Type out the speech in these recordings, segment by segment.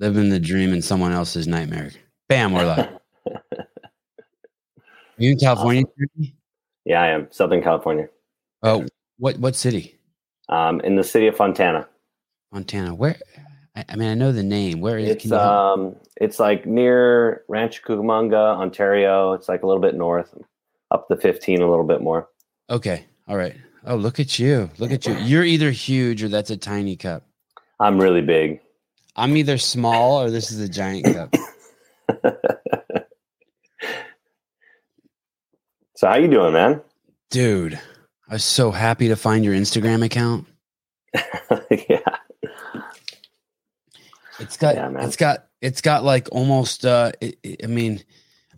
living the dream in someone else's nightmare. Bam, we're live. you in California? Awesome. Yeah, I am. Southern California. Oh, what what city? Um, in the city of Fontana. Montana. Where? I, I mean, I know the name. Where is it? it's? Um, it's like near Rancho Cucamonga, Ontario. It's like a little bit north, up the fifteen, a little bit more. Okay. All right. Oh, look at you! Look at you! You're either huge or that's a tiny cup. I'm really big. I'm either small or this is a giant cup. so how you doing, man? Dude, I was so happy to find your Instagram account. yeah. It's got yeah, it's got it's got like almost uh it, it, I mean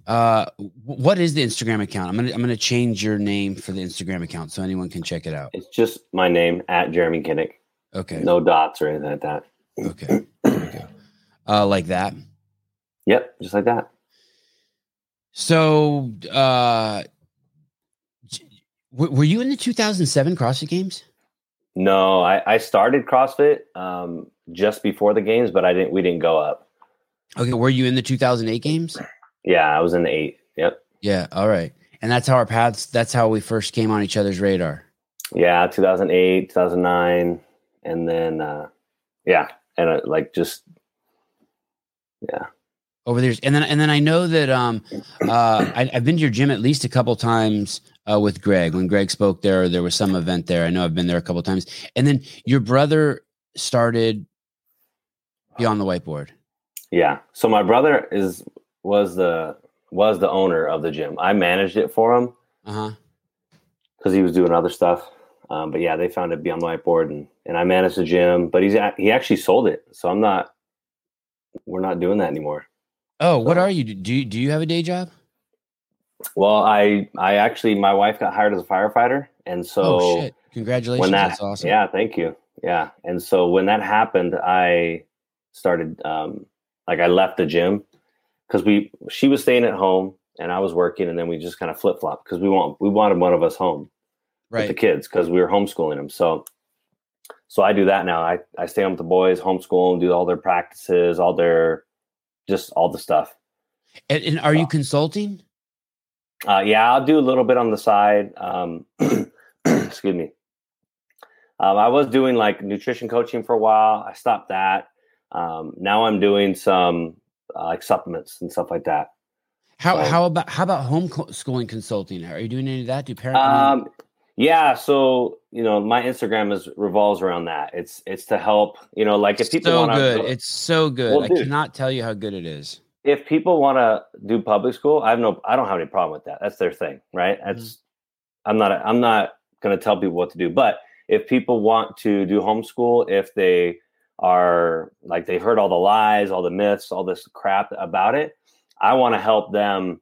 uh what is the Instagram account? I'm going to I'm going to change your name for the Instagram account so anyone can check it out. It's just my name at Jeremy Kinnick. Okay. No dots or anything like that. Okay. There we go. Uh like that. Yep, just like that. So uh were you in the 2007 CrossFit Games? No, I, I started CrossFit um, just before the games, but I didn't. We didn't go up. Okay, were you in the 2008 games? Yeah, I was in the eight. Yep. Yeah. All right, and that's how our paths. That's how we first came on each other's radar. Yeah, 2008, 2009, and then uh, yeah, and uh, like just yeah over there and then and then i know that um uh I, have been to your gym at least a couple times uh, with Greg when Greg spoke there. There was some event there. I know I've been there a couple times. And then your brother started beyond the whiteboard. Yeah. So my brother is was the was the owner of the gym. I managed it for him. Uh huh. Because he was doing other stuff. Um, but yeah, they found it beyond the whiteboard, and and I managed the gym. But he's he actually sold it, so I'm not. We're not doing that anymore. Oh, what are you? Do you, do you have a day job? Well, I I actually my wife got hired as a firefighter, and so oh, shit. congratulations, when that, that's awesome. Yeah, thank you. Yeah, and so when that happened, I started um like I left the gym because we she was staying at home and I was working, and then we just kind of flip flop because we want we wanted one of us home right. with the kids because we were homeschooling them. So so I do that now. I I stay home with the boys, homeschool, and do all their practices, all their just all the stuff. And, and are you consulting? Uh, yeah, I'll do a little bit on the side. Um, excuse me. Um, I was doing like nutrition coaching for a while. I stopped that. Um, now I'm doing some uh, like supplements and stuff like that. How so, how about how about homeschooling consulting? Are you doing any of that? Do parents? Um, yeah, so you know, my Instagram is revolves around that. It's it's to help. You know, like if people so good, go, it's so good. Well, I dude, cannot tell you how good it is if people want to do public school, I have no, I don't have any problem with that. That's their thing, right? That's, mm-hmm. I'm not, I'm not going to tell people what to do. But if people want to do homeschool, if they are like they've heard all the lies, all the myths, all this crap about it, I want to help them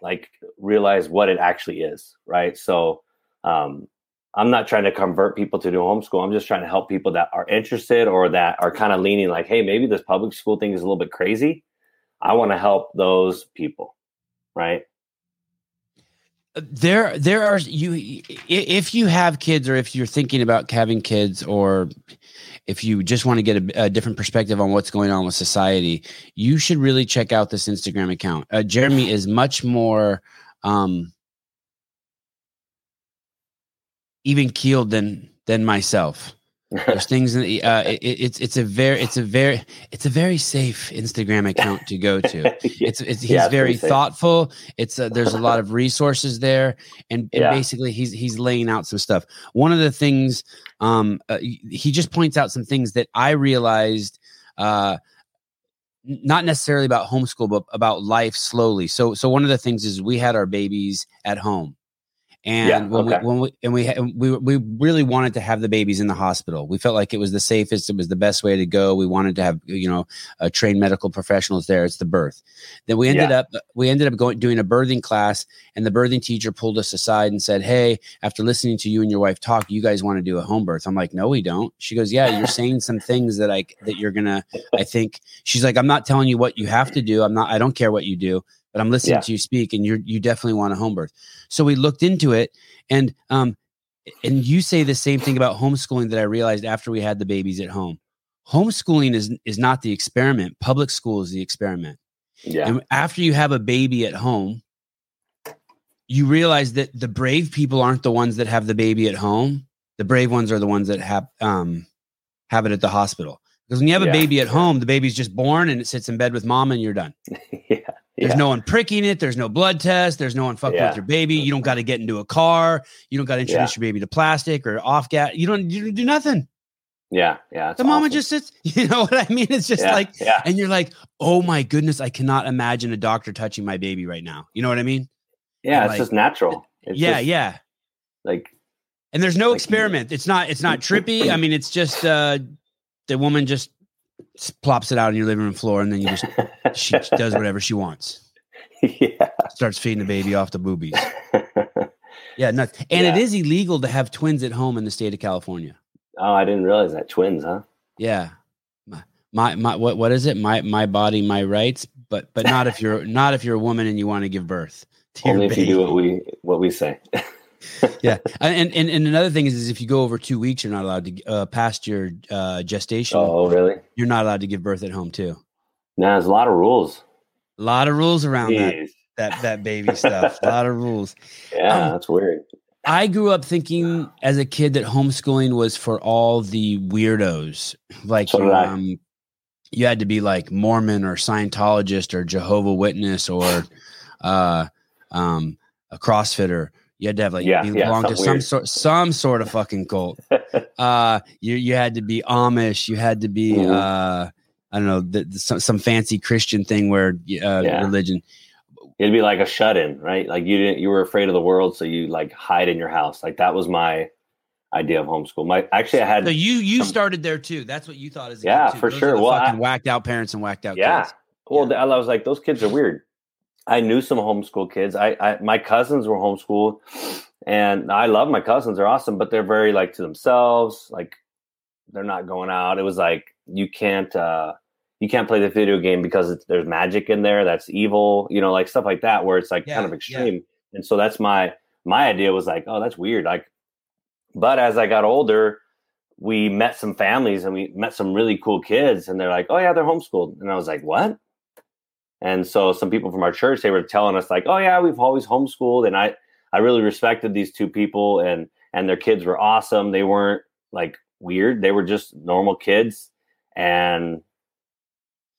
like realize what it actually is, right? So, um, I'm not trying to convert people to do homeschool. I'm just trying to help people that are interested or that are kind of leaning like, hey, maybe this public school thing is a little bit crazy I want to help those people, right? There, there are you. If you have kids, or if you're thinking about having kids, or if you just want to get a, a different perspective on what's going on with society, you should really check out this Instagram account. Uh, Jeremy is much more um, even keeled than than myself. There's things in the, uh, it, it's it's a very it's a very it's a very safe Instagram account to go to. It's, it's he's yeah, very thoughtful. It's a, there's a lot of resources there, and, and yeah. basically he's he's laying out some stuff. One of the things um uh, he just points out some things that I realized uh not necessarily about homeschool but about life slowly. So so one of the things is we had our babies at home and yeah, when, okay. we, when we and we we we really wanted to have the babies in the hospital. We felt like it was the safest, it was the best way to go. We wanted to have you know uh, trained medical professionals there. It's the birth. Then we ended yeah. up we ended up going doing a birthing class, and the birthing teacher pulled us aside and said, "Hey, after listening to you and your wife talk, you guys want to do a home birth?" I'm like, "No, we don't." She goes, "Yeah, you're saying some things that I that you're gonna." I think she's like, "I'm not telling you what you have to do. I'm not. I don't care what you do." But I'm listening yeah. to you speak and you you definitely want a home birth. So we looked into it and um and you say the same thing about homeschooling that I realized after we had the babies at home. homeschooling is is not the experiment. Public school is the experiment. Yeah. And after you have a baby at home, you realize that the brave people aren't the ones that have the baby at home. The brave ones are the ones that have um have it at the hospital. Because when you have a baby at home, the baby's just born and it sits in bed with mom and you're done. yeah. There's Yeah. no one pricking it. There's no blood test. There's no one fucking Yeah. with your baby. You don't got to get into a car. You don't got to introduce your baby to plastic or off gas. You don't. You don't do nothing. Yeah. Yeah. the mama just sits. You know what I mean? It's just yeah, like, yeah. and you're like, oh my goodness, I cannot imagine a doctor touching my baby right now. You know what I mean? Yeah. It's like- just natural. It's yeah, just, yeah. Like, And there's no Like- experiment. It's not. It's not trippy. I mean, it's just uh the woman just plops it out on your living room floor, and then you just she does whatever she wants. yeah. Starts feeding the baby off the boobies. Yeah, nuts. And it Yeah. is illegal to have twins at home in the state of California. oh, I didn't realize that. Twins, huh? Yeah. My, my my what what is it? My my body, my rights, but but not if you're not if you're a woman and you want to give birth. To Only if you do what we what we say. yeah. And, and and another thing is, is if you go over two weeks, you're not allowed to uh, past your uh, gestation. oh, really? You're not allowed to give birth at home too. No, there's a lot of rules. A lot of rules around that Jeez. that that baby stuff. A lot of rules. Yeah, Um, that's weird. I grew up thinking as a kid that homeschooling was for all the weirdos. Like So um, you had to be like Mormon or Scientologist or Jehovah Witness or uh, um, a CrossFitter. You had to have like Yeah, be yeah, belong to some weird. sort some sort of fucking cult. uh, you you had to be Amish. You had to be Mhm. uh, I don't know the, the- some some fancy Christian thing where uh, Yeah. religion. It'd be like a shut in, right? Like you didn't you were afraid of the world, so you like hide in your house. Like that was my idea of homeschool. My actually I had So you you some- started there too. That's what you thought as a Yeah, for Those sure. Well, I- whacked out parents and whacked out kids. yeah. kids. Well, I was like, those kids are weird. I knew some homeschool kids. I, I my cousins were homeschooled, and I love my cousins. They're awesome, but they're very like to themselves. Like they're not going out. It was like you can't uh you can't play the video game because it's, there's magic in there. That's evil. You know, like stuff like that, where it's like Yeah, kind of yeah. extreme. And so that's my my idea was like, oh, that's weird. Like, but as I got older, we met some families and we met some really cool kids, and they're like, oh yeah, they're homeschooled, and I was like, what? And so some people from our church they were telling us like, "Oh yeah, we've always homeschooled," and I I really respected these two people, and and their kids were awesome. They weren't like weird; they were just normal kids, and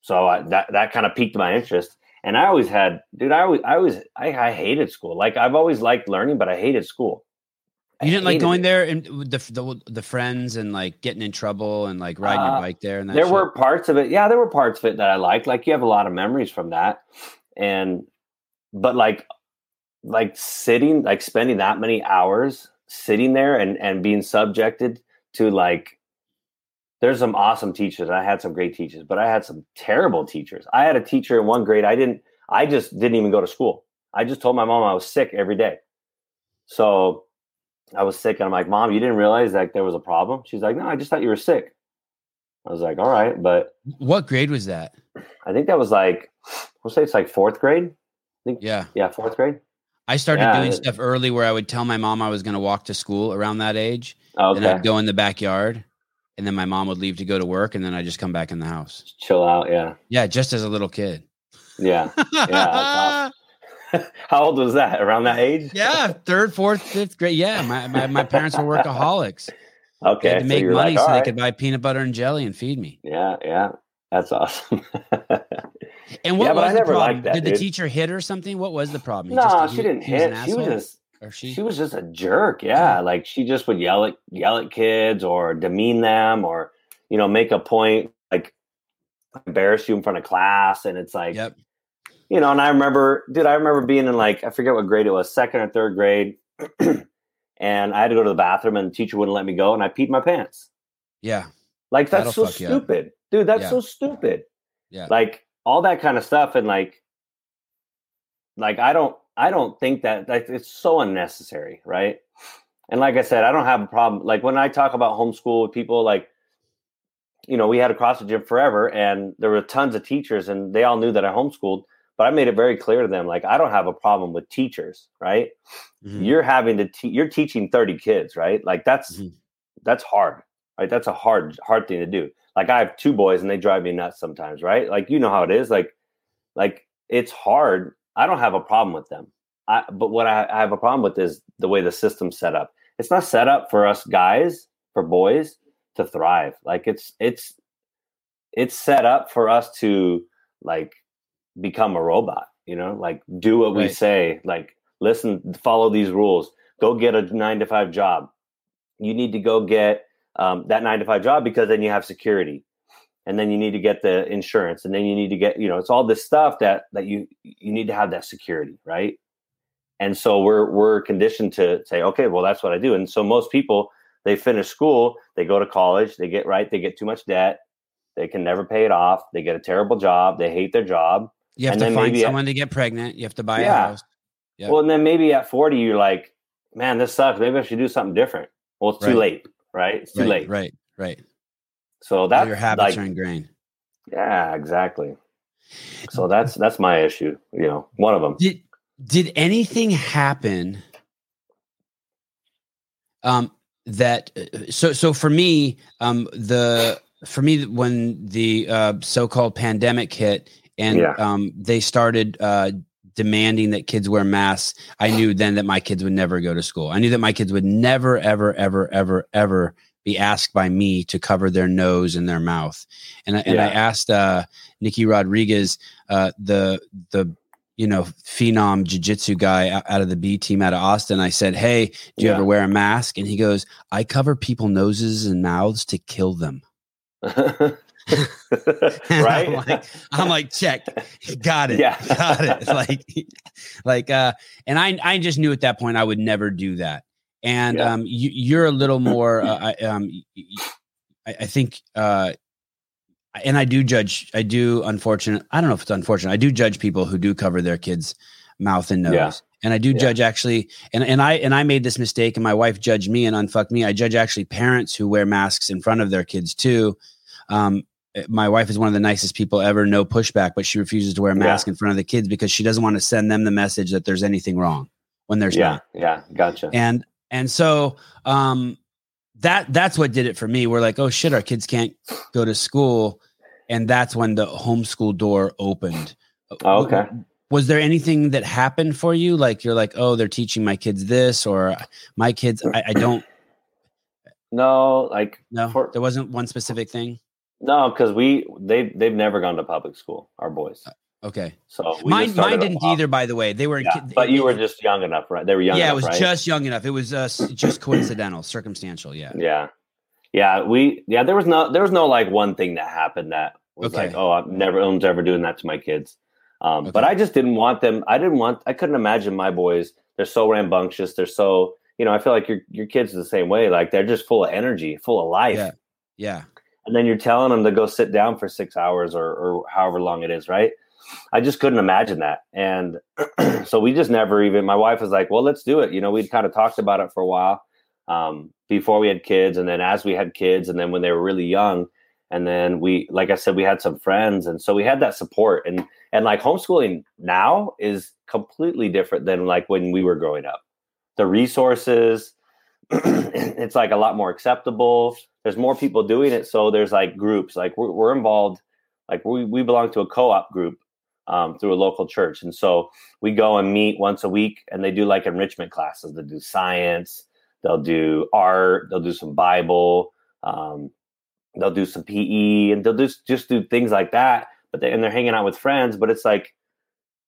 so I, that that kind of piqued my interest. And I always had, dude, I always I always I, I hated school. Like I've always liked learning, but I hated school. You didn't like going it. there and the, the the friends and like getting in trouble and like riding your Uh, bike there and that. there shit? were parts of it yeah there were parts of it that i liked like you have a lot of memories from that and but like like sitting like spending that many hours sitting there and and being subjected to like there's some awesome teachers i had some great teachers but i had some terrible teachers i had a teacher in one grade i didn't i just didn't even go to school i just told my mom i was sick every day so i was sick and i'm like mom you didn't realize that there was a problem she's like no i just thought you were sick i was like all right but What grade was that? I think that was like, we'll say it's like fourth grade. I think, yeah. Yeah, fourth grade. I started Yeah, doing stuff early where I would tell my mom I was going to walk to school around that age. Oh, And. I'd go in the backyard and then my mom would leave to go to work and then I'd just come back in the house. Chill out. Yeah. Yeah, just as a little kid. Yeah. awesome. How old was that? Around that age? yeah, third, fourth, fifth grade. Yeah, my, my, my parents were workaholics. They Okay. had to make you're money like, so "All they could buy peanut butter and jelly and feed me. Yeah. Yeah. That's awesome. And what Yeah, was the never problem? that, Did the teacher hit or something? What was the problem? He no, just- she he- didn't he was hit. She was just, or she, she was just a jerk. Yeah. Like she just would yell at, yell at kids or demean them or, you know, make a point, like embarrass you in front of class. And it's like, Yep. You know, and I remember, dude, I remember being in like, I forget what grade it was, second or third grade. and I had to go to the bathroom and the teacher wouldn't let me go and I peed my pants. Yeah. Like, that's That'll so fuck you up. stupid. Dude, that's Yeah. so stupid. Yeah. Like, all that kind of stuff. And like, like, I don't, I don't think that, like, it's so unnecessary. Right. And like I said, I don't have a problem. Like, when I talk about homeschool with people, like, you know, we had a CrossFit gym forever and there were tons of teachers and they all knew that I homeschooled, but I made it very clear to them, like, I don't have a problem with teachers, right? Mhm. You're having to, te- you're teaching 30 kids, right? Like that's, Mhm. that's hard, right? That's a hard, hard thing to do. like I have two boys and they drive me nuts sometimes, right? Like you know how it is. Like, like it's hard. I don't have a problem with them. I, but what I, I have a problem with is the way the system's set up. It's not set up for us guys, for boys to thrive. Like it's it's it's set up for us to like become a robot, you know, like do what right. we say, like listen, follow these rules, go get a nine to five job. You need to go get um, that nine to five job because then you have security. And then you need to get the insurance. And then you need to get you know it's all this stuff that that you you need to have that security right? And so we're we're conditioned to say okay well that's what i do. And so most people they finish school they go to college they get right they get too much debt they can never pay it off they get a terrible job they hate their job you have to find someone at, to get pregnant. You have to buy yeah. a house. Yeah. well and then maybe at 40 you're like man this sucks. Maybe i should do something different. Well it's right. too late right? It's too right, late. right right. So that your habits like, are ingrained. Yeah exactly. So that's that's my issue you know one of them did did anything happen um that uh, so so for me um the for me when the uh so-called pandemic hit and yeah. um they started uh demanding that kids wear masks i knew then that my kids would never go to school i knew that my kids would never ever ever ever ever be asked by me to cover their nose and their mouth and I, and I asked uh Nicky Rodriguez uh the the you know, phenom jiu-jitsu guy out of the B team out of Austin. I said, Hey, do you yeah. ever wear a mask? And he goes, I cover people noses and mouths to kill them. right. I'm like, I'm like, check. Got it. Yeah. Got it. Like, like, uh, and I, I just knew at that point I would never do that. And, yeah. um, you, you're a little more, uh, I, um, I, I think, uh, and I do judge. I do unfortunate. I don't know if it's unfortunate. I do judge people who do cover their kids' mouth and nose. Yeah. And I do yeah. judge actually, and, and I and I made this mistake, and my wife judged me and unfucked me. I judge actually parents who wear masks in front of their kids too. Um, my wife is one of the nicest people ever, no pushback, but she refuses to wear a mask yeah. in front of the kids because she doesn't want to send them the message that there's anything wrong when there's yeah, not. Yeah, gotcha. And and so um, that that's what did it for me. We're like, oh shit, our kids can't go to school and that's when the homeschool door opened. Oh, okay. Was there anything that happened for you? Like you're like, oh, they're teaching my kids this, or my kids, I, I don't. No, like no, for, there wasn't one specific thing. No, because we they they've never gone to public school. Our boys. Uh, okay. So mine mine didn't either. By the way, they were. Yeah, but you were just young enough, right? They were young. Yeah, enough, it was right? just young enough. It was uh, just coincidental, circumstantial. Yeah. Yeah, yeah. We yeah. There was no there was no like one thing that happened that was okay. like, oh, I'm never, one's ever doing that to my kids. Um, okay. But I just didn't want them. I didn't want. I couldn't imagine my boys. They're so rambunctious. They're so. You know, I feel like your your kids are the same way. Like they're just full of energy, full of life. Yeah. Yeah. And then you're telling them to go sit down for six hours or or however long it is, right? I just couldn't imagine that. And so we just never even. My wife was like, "Well, let's do it." You know, we'd kind of talked about it for a while um, before we had kids, and then as we had kids, and then when they were really young and then we like i said we had some friends and so we had that support and and like homeschooling now is completely different than like when we were growing up the resources it's like a lot more acceptable there's more people doing it so there's like groups like we're, we're involved like we, we belong to a co-op group um, through a local church and so we go and meet once a week and they do like enrichment classes they do science they'll do art they'll do some bible um, they'll do some PE and they'll just just do things like that. But they, and they're hanging out with friends, but it's like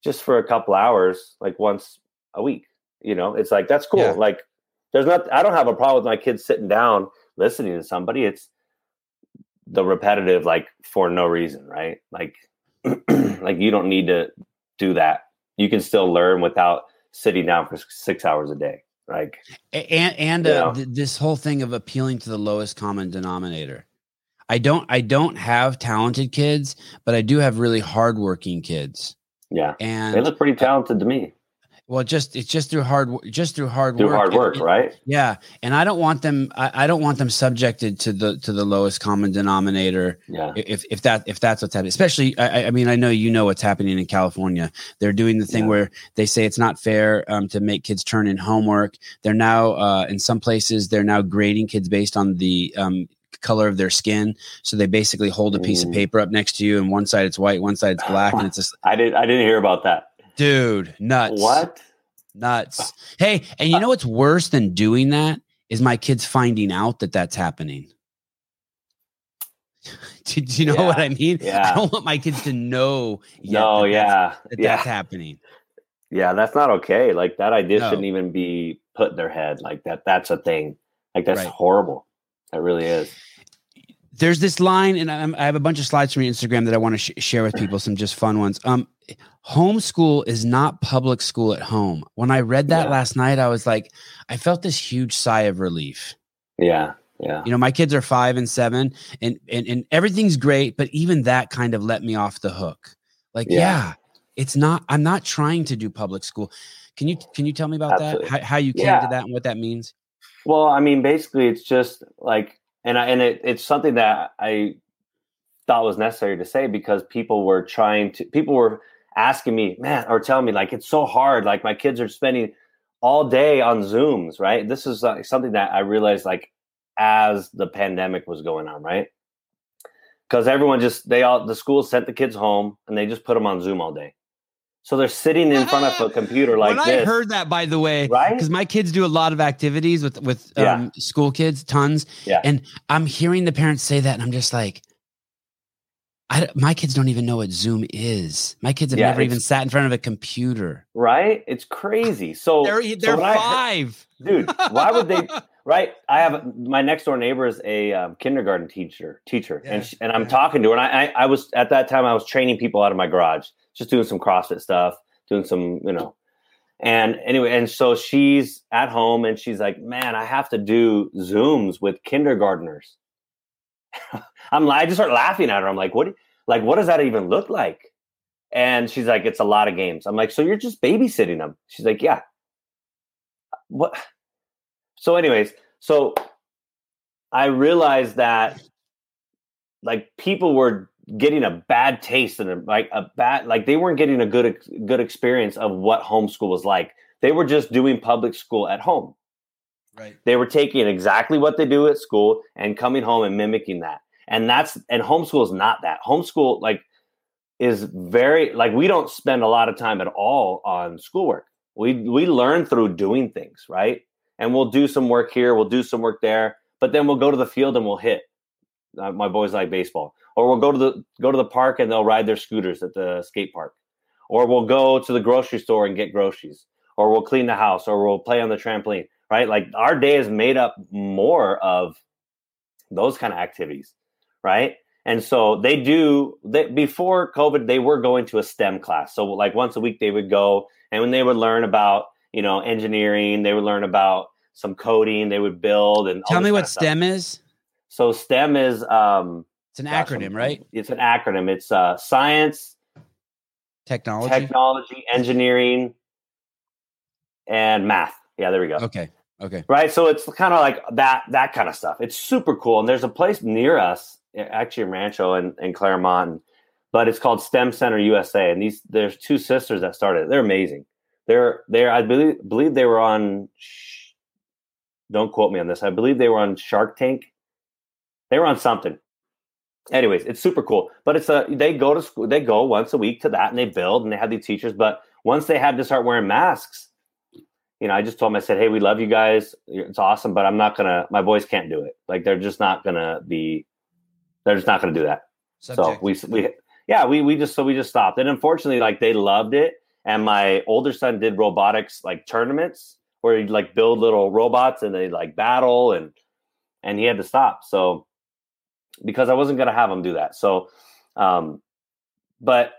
just for a couple hours, like once a week. You know, it's like that's cool. Yeah. Like there's not I don't have a problem with my kids sitting down listening to somebody. It's the repetitive, like for no reason, right? Like like you don't need to do that. You can still learn without sitting down for six hours a day. Like and and uh, th- this whole thing of appealing to the lowest common denominator I don't I don't have talented kids, but I do have really hardworking kids. Yeah, and they look pretty talented to me. Well, just it's just through hard just through hard work. through work. hard work, right? Yeah, and I don't want them. I, I, don't want them subjected to the to the lowest common denominator. Yeah. If if that if that's what's happening, especially I, I mean I know you know what's happening in California. They're doing the thing yeah. where they say it's not fair um, to make kids turn in homework. They're now uh, in some places they're now grading kids based on the um, color of their skin. So they basically hold a piece of paper up next to you, and one side it's white, one side it's black, and it's just. I didn't. I didn't hear about that, dude. Nuts. What? Nuts. Hey, and you know what's worse than doing that is my kids finding out that that's happening. do, do, you know yeah. what I mean? Yeah. I don't want my kids to know. No, that yeah, that's, that yeah. that's happening. Yeah, that's not okay. Like that idea no. shouldn't even be put in their head. Like that. That's a thing. Like that's right. horrible. That really is. There's this line, and I'm, i have a bunch of slides from your Instagram that I want to sh- share with people. Some just fun ones. Um, homeschool is not public school at home. When I read that yeah. last night, I was like, I felt this huge sigh of relief. Yeah. Yeah. You know, my kids are five and seven, and and, and everything's great, but even that kind of let me off the hook. Like, yeah, yeah it's not. I'm not trying to do public school. Can you can you tell me about Absolutely. that? How, how you came yeah. to that and what that means? Well, I mean, basically, it's just like, and I and it, it's something that I thought was necessary to say because people were trying to people were asking me, man, or telling me like it's so hard. Like my kids are spending all day on Zooms, right? This is like something that I realized like as the pandemic was going on, right? Because everyone just they all the schools sent the kids home and they just put them on Zoom all day. So they're sitting in front of a computer like when this. I heard that, by the way, right? Because my kids do a lot of activities with with um, yeah. school kids, tons. Yeah. And I'm hearing the parents say that, and I'm just like, I, my kids don't even know what Zoom is. My kids have yeah, never even sat in front of a computer. Right? It's crazy. So they're, they're so five, heard, dude. Why would they? right? I have my next door neighbor is a um, kindergarten teacher, teacher, yeah, and she, and I'm talking to her. And I, I, I was at that time I was training people out of my garage, just doing some CrossFit stuff, doing some, you know. And anyway, and so she's at home and she's like, "Man, I have to do Zooms with kindergartners." I'm I just start laughing at her. I'm like, "What? Like, what does that even look like?" And she's like, "It's a lot of games." I'm like, "So you're just babysitting them?" She's like, "Yeah." What? So, anyways, so I realized that like people were getting a bad taste and like a bad like they weren't getting a good good experience of what homeschool was like. They were just doing public school at home. Right. They were taking exactly what they do at school and coming home and mimicking that. And that's and homeschool is not that. Homeschool like is very like we don't spend a lot of time at all on schoolwork. We we learn through doing things, right? and we'll do some work here, we'll do some work there, but then we'll go to the field and we'll hit. Uh, my boys like baseball, or we'll go to the go to the park and they'll ride their scooters at the skate park, or we'll go to the grocery store and get groceries, or we'll clean the house, or we'll play on the trampoline. Right, like our day is made up more of those kind of activities, right? And so they do. They, before COVID, they were going to a STEM class. So like once a week they would go, and when they would learn about you know, engineering. They would learn about some coding. They would build and tell me what STEM is. So STEM is um, it's an acronym, right? It's an acronym. It's uh, science, technology, technology, engineering, and math. Yeah, there we go. Okay. Okay. Right. So it's kind of like that that kind of stuff. It's super cool. And there's a place near us, actually in Rancho and, and Claremont, but it's called STEM Center USA. And these there's two sisters that started. They're amazing. They're they're I believe believe they were on. Don't quote me on this. I believe they were on Shark Tank. They were on something. Anyways, it's super cool. But it's a they go to school. They go once a week to that, and they build, and they have these teachers. But once they had to start wearing masks, you know, I just told them, I said, "Hey, we love you guys. It's awesome, but I'm not gonna. My boys can't do it. Like they're just not gonna be. They're just not gonna do that. Subject. So we we yeah we we just so we just stopped. And unfortunately, like they loved it, and my older son did robotics like tournaments where he'd like build little robots and they like battle and and he had to stop so because i wasn't going to have them do that. So um but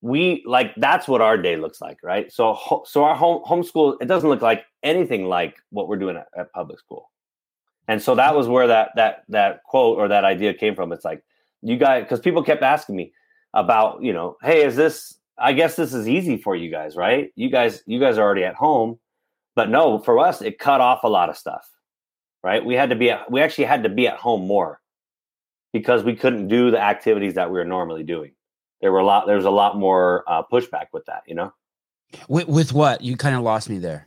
we like that's what our day looks like right? So so our home homeschool it doesn't look like anything like what we're doing at, at public school. And so that was where that that that quote or that idea came from. It's like you guys because people kept asking me about you know hey is this I guess this is easy for you guys, right? You guys, you guys are already at home, but no, for us, it cut off a lot of stuff, right? We had to be, at, we actually had to be at home more because we couldn't do the activities that we were normally doing. There were a lot, there was a lot more uh, pushback with that, you know. With, with what? You kind of lost me there.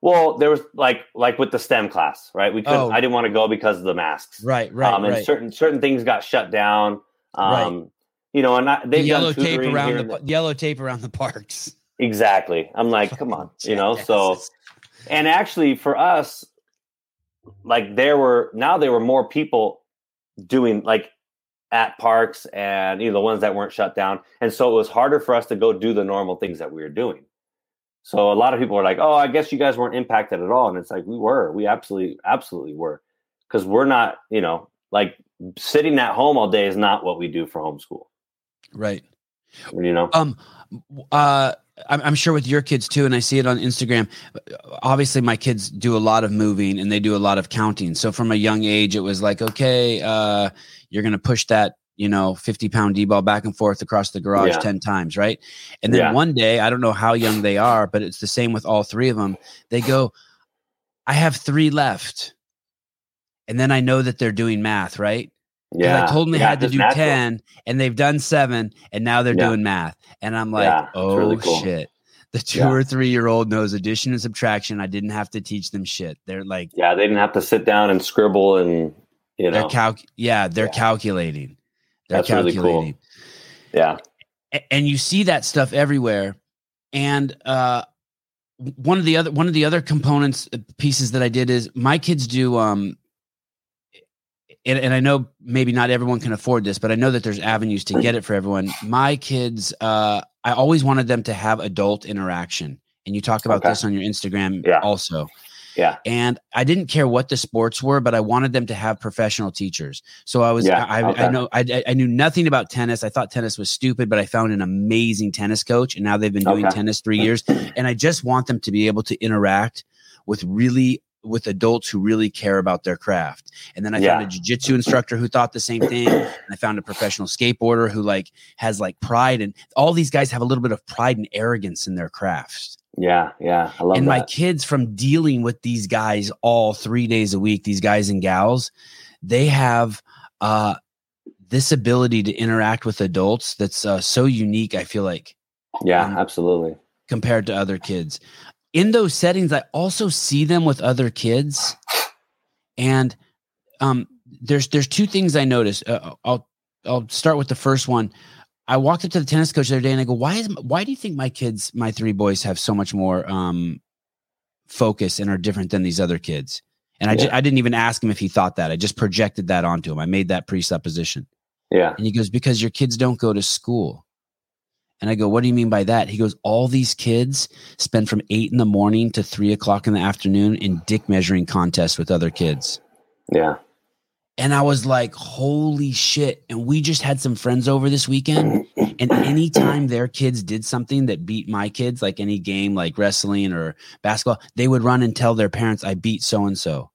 Well, there was like like with the STEM class, right? We couldn't. Oh. I didn't want to go because of the masks, right? Right. Um, and right. certain certain things got shut down. Um, right. You know, and they've the yellow tape around the, the yellow tape around the parks. Exactly. I'm like, come on, you know. So, and actually, for us, like there were now there were more people doing like at parks and you know the ones that weren't shut down, and so it was harder for us to go do the normal things that we were doing. So a lot of people are like, "Oh, I guess you guys weren't impacted at all," and it's like we were. We absolutely, absolutely were, because we're not, you know, like sitting at home all day is not what we do for homeschool. Right. You know. Um. Uh. I'm, I'm sure with your kids too, and I see it on Instagram. Obviously, my kids do a lot of moving and they do a lot of counting. So from a young age, it was like, okay, uh, you're going to push that you know, 50 pound D ball back and forth across the garage yeah. 10 times, right? And then yeah. one day, I don't know how young they are, but it's the same with all three of them. They go, I have three left. And then I know that they're doing math, right? Yeah. I told them they yeah, had to do 10 and they've done seven and now they're doing math. And I'm like, oh really cool. shit. The two or three year old knows addition and subtraction. I didn't have to teach them shit. They're like, yeah, they didn't have to sit down and scribble and, you know, they're yeah, they're calculating. They're That's calculating. Really cool. Yeah. And you see that stuff everywhere. And uh, one of the other one of the other components uh, pieces that I did is my kids do um and, and I know maybe not everyone can afford this, but I know that there's avenues to get it for everyone. My kids, uh, I always wanted them to have adult interaction. And you talk about okay. this on your Instagram yeah. also. Yeah. And I didn't care what the sports were, but I wanted them to have professional teachers. So I was, yeah, I, okay. I, know, I, I knew nothing about tennis. I thought tennis was stupid, but I found an amazing tennis coach. And now they've been doing okay. tennis three years. And I just want them to be able to interact with really with adults who really care about their craft. And then I yeah. found a jiu-jitsu instructor who thought the same thing. And I found a professional skateboarder who like has like pride and all these guys have a little bit of pride and arrogance in their craft. Yeah, yeah. I love and that. my kids from dealing with these guys all three days a week, these guys and gals, they have uh this ability to interact with adults that's uh, so unique, I feel like. Yeah, um, absolutely. Compared to other kids. In those settings, I also see them with other kids. And um there's there's two things I noticed. Uh, I'll I'll start with the first one. I walked up to the tennis coach the other day and I go, why is why do you think my kids, my three boys, have so much more um, focus and are different than these other kids? And I, yeah. just, I didn't even ask him if he thought that. I just projected that onto him. I made that presupposition. Yeah. And he goes, because your kids don't go to school. And I go, what do you mean by that? He goes, all these kids spend from eight in the morning to three o'clock in the afternoon in dick measuring contests with other kids. Yeah. And I was like, holy shit. And we just had some friends over this weekend. And anytime their kids did something that beat my kids, like any game like wrestling or basketball, they would run and tell their parents, I beat so and so.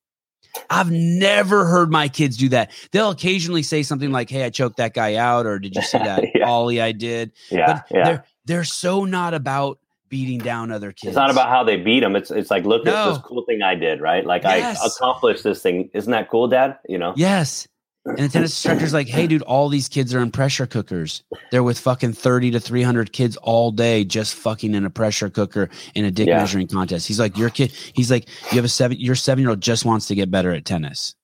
I've never heard my kids do that. They'll occasionally say something like, Hey, I choked that guy out, or did you see that yeah. ollie I did? Yeah, but yeah. they're they're so not about beating down other kids. It's not about how they beat them. It's it's like look no. at this cool thing I did, right? Like yes. I accomplished this thing. Isn't that cool, Dad? You know? Yes. And the tennis instructor's like, hey, dude, all these kids are in pressure cookers. They're with fucking 30 to 300 kids all day just fucking in a pressure cooker in a dick yeah. measuring contest. He's like, your kid, he's like, you have a seven, your seven year old just wants to get better at tennis.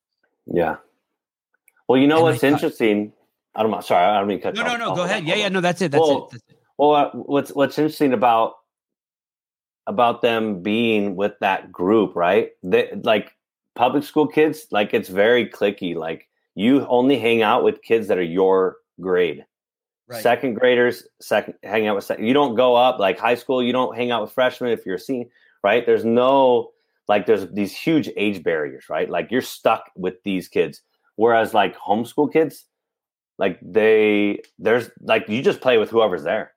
Yeah. Well, you know and what's thought, interesting? I don't know. Sorry, I don't mean to cut No, no, no. Go ahead. Yeah, yeah. No, that's it. That's well, it. That's it. Well, uh, what's, what's interesting about about them being with that group, right? They like public school kids, like it's very clicky. Like you only hang out with kids that are your grade. Right. Second graders, second hang out with second. You don't go up like high school. You don't hang out with freshmen if you're a senior, right? There's no like there's these huge age barriers, right? Like you're stuck with these kids. Whereas like homeschool kids, like they there's like you just play with whoever's there.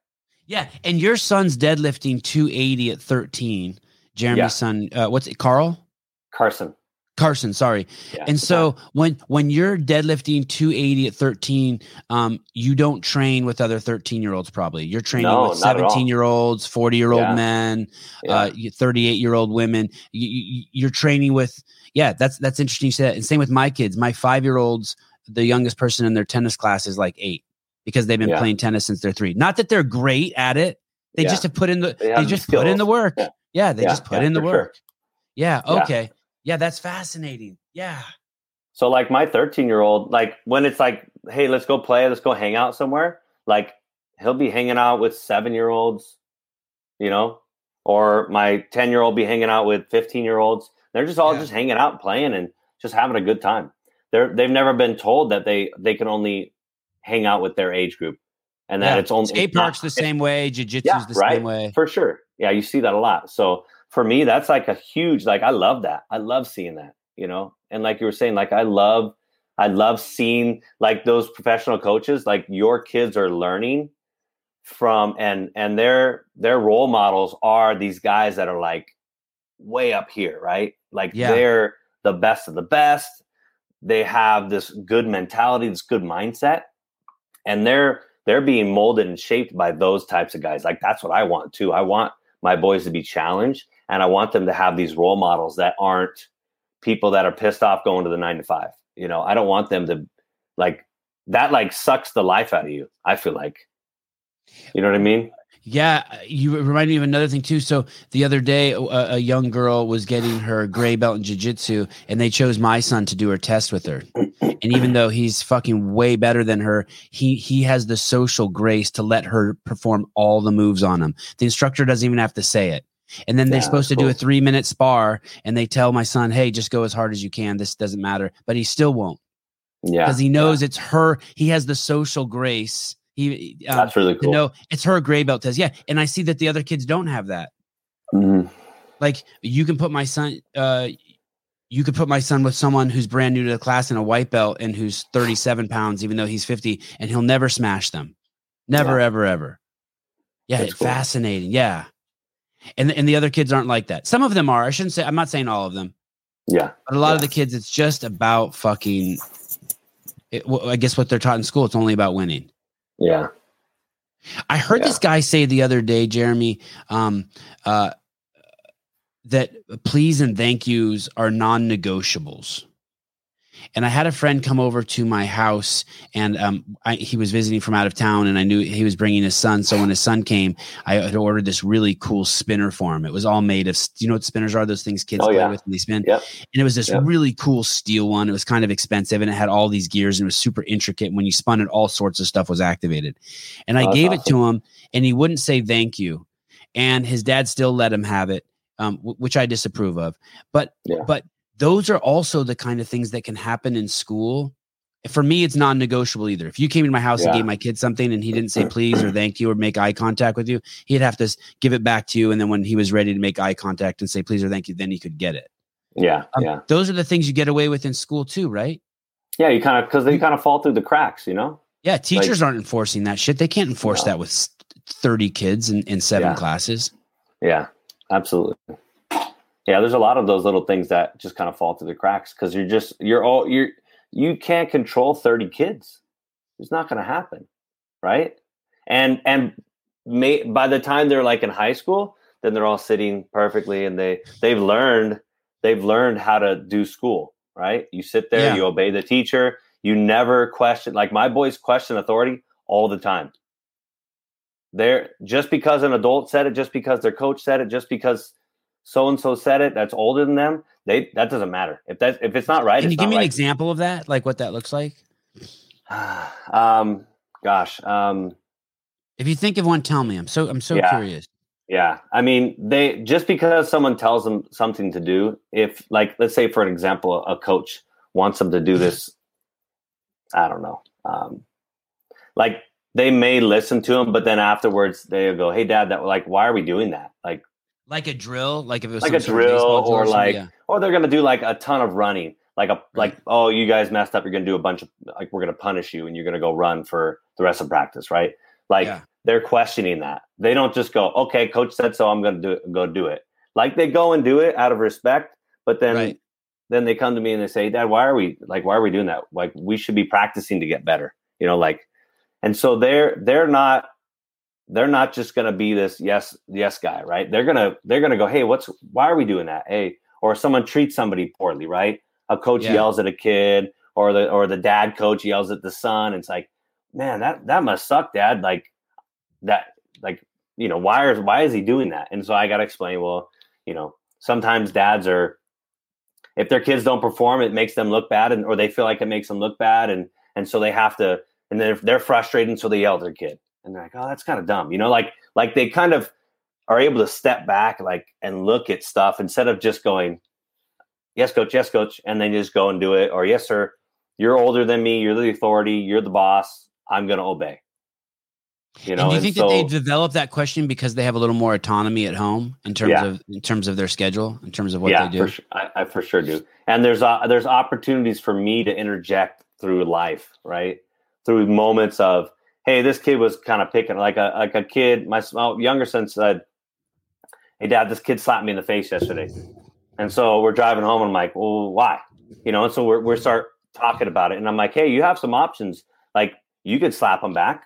Yeah, and your son's deadlifting 280 at 13. Jeremy's yeah. son, uh, what's it, Carl? Carson. Carson, sorry. Yeah, and so when when you're deadlifting 280 at 13, um, you don't train with other 13 year olds. Probably you're training no, with 17 year olds, 40 year old men, uh, 38 year old women. You, you, are training with yeah. That's that's interesting. You said and same with my kids. My five year olds, the youngest person in their tennis class is like eight because they've been yeah. playing tennis since they're three. Not that they're great at it. They yeah. just have put in the they, they just put in the work. Yeah, yeah they just put in the work. Sure. Yeah. Okay. Yeah, that's fascinating. Yeah. So like my 13 year old, like when it's like, hey, let's go play, let's go hang out somewhere. Like he'll be hanging out with seven year olds, you know, or my 10 year old be hanging out with 15 year olds. They're just all yeah. just hanging out, playing, and just having a good time. They're they've never been told that they they can only hang out with their age group, and that yeah. it's only skate parks the same way, jiu-jitsu's yeah, the right? same way for sure. Yeah, you see that a lot. So for me, that's like a huge like I love that. I love seeing that. You know, and like you were saying, like I love I love seeing like those professional coaches. Like your kids are learning from and and their their role models are these guys that are like way up here, right? Like yeah. they're the best of the best. They have this good mentality, this good mindset, and they're they're being molded and shaped by those types of guys. Like that's what I want too. I want my boys to be challenged, and I want them to have these role models that aren't people that are pissed off going to the nine to five. You know, I don't want them to like that. Like sucks the life out of you. I feel like you know what I mean? Yeah, you remind me of another thing too. So the other day, a, a young girl was getting her gray belt in jiu-jitsu, and they chose my son to do her test with her. And even though he's fucking way better than her, he he has the social grace to let her perform all the moves on him. The instructor doesn't even have to say it. And then they're supposed to cool. do a three minute spar, and they tell my son, "Hey, just go as hard as you can. This doesn't matter." But he still won't. Yeah, because he knows yeah. it's her. He has the social grace he um, that's really cool. No, it's her gray belt test. Yeah, and I see that the other kids don't have that. Mm-hmm. Like you can put my son. Uh, you could put my son with someone who's brand new to the class in a white belt and who's 37 pounds, even though he's 50, and he'll never smash them. Never, yeah. ever, ever. Yeah, it's cool. fascinating. Yeah. And, and the other kids aren't like that. Some of them are. I shouldn't say, I'm not saying all of them. Yeah. But a lot yeah. of the kids, it's just about fucking, it, well, I guess what they're taught in school, it's only about winning. Yeah. I heard yeah. this guy say the other day, Jeremy, um, uh, that please and thank yous are non negotiables. And I had a friend come over to my house, and um, I, he was visiting from out of town, and I knew he was bringing his son. So when his son came, I had ordered this really cool spinner for him. It was all made of, you know what spinners are? Those things kids oh, play yeah. with and they spin. Yep. And it was this yep. really cool steel one. It was kind of expensive, and it had all these gears, and it was super intricate. And when you spun it, all sorts of stuff was activated. And I oh, gave awesome. it to him, and he wouldn't say thank you. And his dad still let him have it. Um, w- which I disapprove of. But yeah. but those are also the kind of things that can happen in school. For me, it's non negotiable either. If you came to my house yeah. and gave my kid something and he didn't say please or thank you or make eye contact with you, he'd have to give it back to you. And then when he was ready to make eye contact and say please or thank you, then he could get it. Yeah. Um, yeah. Those are the things you get away with in school too, right? Yeah. You kind of, because they kind of fall through the cracks, you know? Yeah. Teachers like, aren't enforcing that shit. They can't enforce no. that with 30 kids in, in seven yeah. classes. Yeah. Absolutely yeah there's a lot of those little things that just kind of fall through the cracks because you're just you're all you're you can't control 30 kids. It's not going to happen right? And and may, by the time they're like in high school then they're all sitting perfectly and they they've learned they've learned how to do school right? You sit there yeah. you obey the teacher you never question like my boys question authority all the time. They're just because an adult said it just because their coach said it just because so and so said it that's older than them they that doesn't matter. If that if it's not right can you give me right. an example of that like what that looks like? Um gosh um if you think of one tell me. I'm so i'm so yeah, curious. Yeah. I mean they just because someone tells them something to do if like let's say for an example a coach wants them to do this i don't know um like they may listen to him but then afterwards they'll go hey dad that like why are we doing that? Like like a drill, like if it was like a drill, or, or like, yeah. or they're gonna do like a ton of running, like a right. like oh you guys messed up, you're gonna do a bunch of like we're gonna punish you and you're gonna go run for the rest of practice, right? Like yeah. they're questioning that. They don't just go, okay, coach said so, I'm gonna do it, go do it. Like they go and do it out of respect, but then right. then they come to me and they say, Dad, why are we like why are we doing that? Like we should be practicing to get better, you know, like and so they're they're not they're not just going to be this yes yes guy right? They're going to they're going to go hey what's why are we doing that? Hey or someone treats somebody poorly right? A coach yeah. yells at a kid or the or the dad coach yells at the son it's like man that that must suck dad like that like you know why is why is he doing that? And so i got to explain well you know sometimes dads are if their kids don't perform, it makes them look bad, and or they feel like it makes them look bad, and and so they have to, and then they're frustrated, so they yell at their kid, and they're like, oh, that's kind of dumb, you know, like like they kind of are able to step back, like and look at stuff instead of just going, yes, coach, yes, coach, and then just go and do it, or yes, sir, you're older than me, you're the authority, you're the boss, I'm going to obey. You know, and do you think so, that they develop that question because they have a little more autonomy at home in terms yeah. of in terms of their schedule, in terms of what yeah, they do? For sure. I, I for sure do. And there's uh, there's opportunities for me to interject through life, right? Through moments of, hey, this kid was kind of picking like a like a kid. My, younger son said, "Hey, Dad, this kid slapped me in the face yesterday," and so we're driving home. And I'm like, "Well, why?" You know, and so we're we start talking about it, and I'm like, "Hey, you have some options. Like, you could slap him back,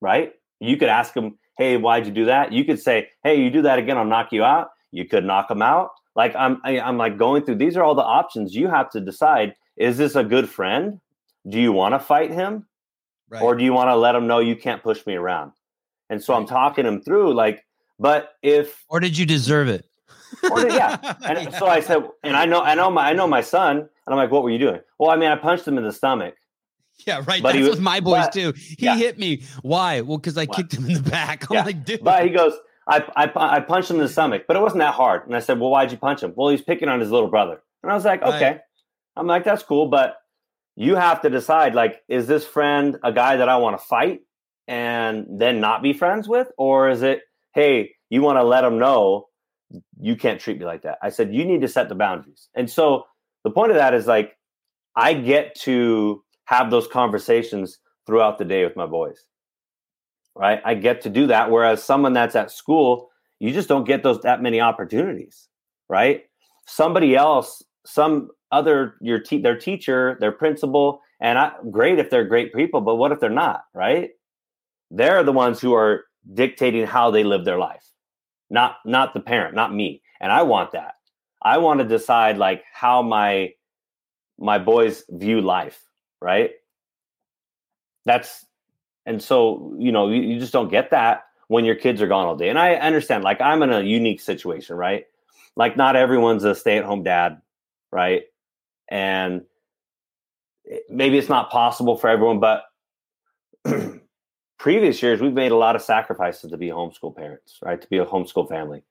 right? You could ask him, "Hey, why'd you do that?" You could say, "Hey, you do that again, I'll knock you out." You could knock him out. Like I'm, I, am i am like going through. These are all the options. You have to decide: is this a good friend? Do you want to fight him, right. or do you want to let them know you can't push me around? And so right. I'm talking him through, like, but if or did you deserve it? Or did, yeah. And yeah. so I said, and I know, I know my, I know my son, and I'm like, what were you doing? Well, I mean, I punched him in the stomach. Yeah, right. But That's was, with my boys but, too. He yeah. hit me. Why? Well, because I what? kicked him in the back. I'm yeah. like, dude. But he goes, I, I, I punched him in the stomach, but it wasn't that hard. And I said, well, why'd you punch him? Well, he's picking on his little brother. And I was like, okay. Right. I'm like, that's cool, but you have to decide, like, is this friend a guy that I want to fight and then not be friends with, or is it, hey, you want to let him know you can't treat me like that? I said, you need to set the boundaries. And so the point of that is like, I get to have those conversations throughout the day with my boys. Right? I get to do that whereas someone that's at school, you just don't get those that many opportunities, right? Somebody else, some other your te- their teacher, their principal, and I, great if they're great people, but what if they're not, right? They're the ones who are dictating how they live their life. Not not the parent, not me. And I want that. I want to decide like how my my boys view life right? That's and so you know you, you just don't get that when your kids are gone all day. And I understand, like I'm in a unique situation, right? Like not everyone's a stay-at-home dad, right? And maybe it's not possible for everyone, but previous years we've made a lot of sacrifices to be homeschool parents, right? To be a homeschool family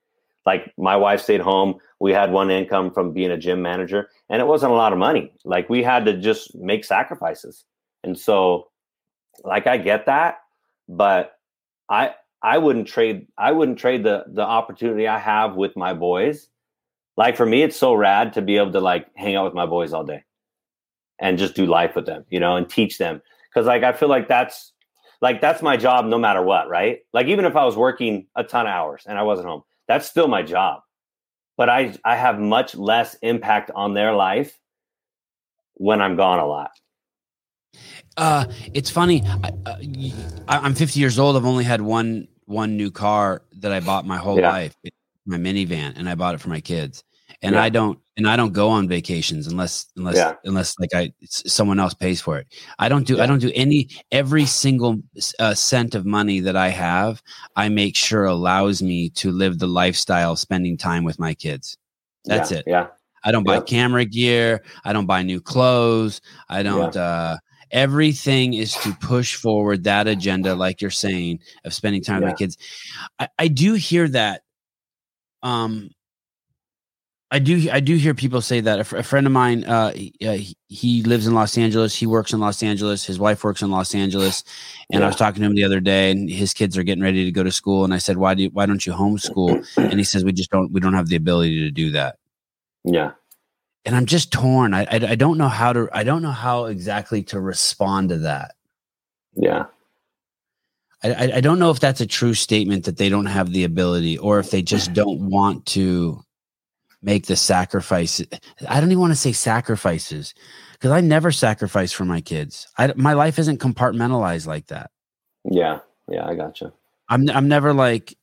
like my wife stayed home we had one income from being a gym manager and it wasn't a lot of money like we had to just make sacrifices and so like i get that but i i wouldn't trade i wouldn't trade the the opportunity i have with my boys like for me it's so rad to be able to like hang out with my boys all day and just do life with them you know and teach them. Because like i feel like that's like that's my job no matter what right? Like even if i was working a ton of hours and i wasn't home that's still my job. But i i have much less impact on their life when i'm gone a lot. Uh it's funny I, uh, i'm 50 years old. I've only had one one new car that i bought my whole yeah. life my minivan and i bought it for my kids and yeah. I don't and I don't go on vacations unless unless yeah. unless like I someone else pays for it. I don't do yeah. I don't do any every single uh, cent of money that I have. I make sure allows me to live the lifestyle of spending time with my kids. That's it. Yeah. I don't buy camera gear. I don't buy new clothes. I don't. uh Everything is to push forward that agenda, like you're saying, of spending time with my kids. I, I do hear that um I do. I do hear people say that. A, fr- a friend of mine, uh, he, uh, he, lives in Los Angeles. He works in Los Angeles. His wife works in Los Angeles. And yeah. I was talking to him the other day, and his kids are getting ready to go to school. And I said, "Why do you, Why don't you homeschool?" And he says, "We just don't. We don't have the ability to do that." Yeah. And I'm just torn. I, I, I don't know how to. I don't know how exactly to respond to that. Yeah. I, I don't know if that's a true statement that they don't have the ability, or if they just don't want to make the sacrifice. I don't even want to say sacrifices because I never sacrifice for my kids. I, my life isn't compartmentalized like that. Yeah. Yeah. I gotcha. I'm, I'm never like,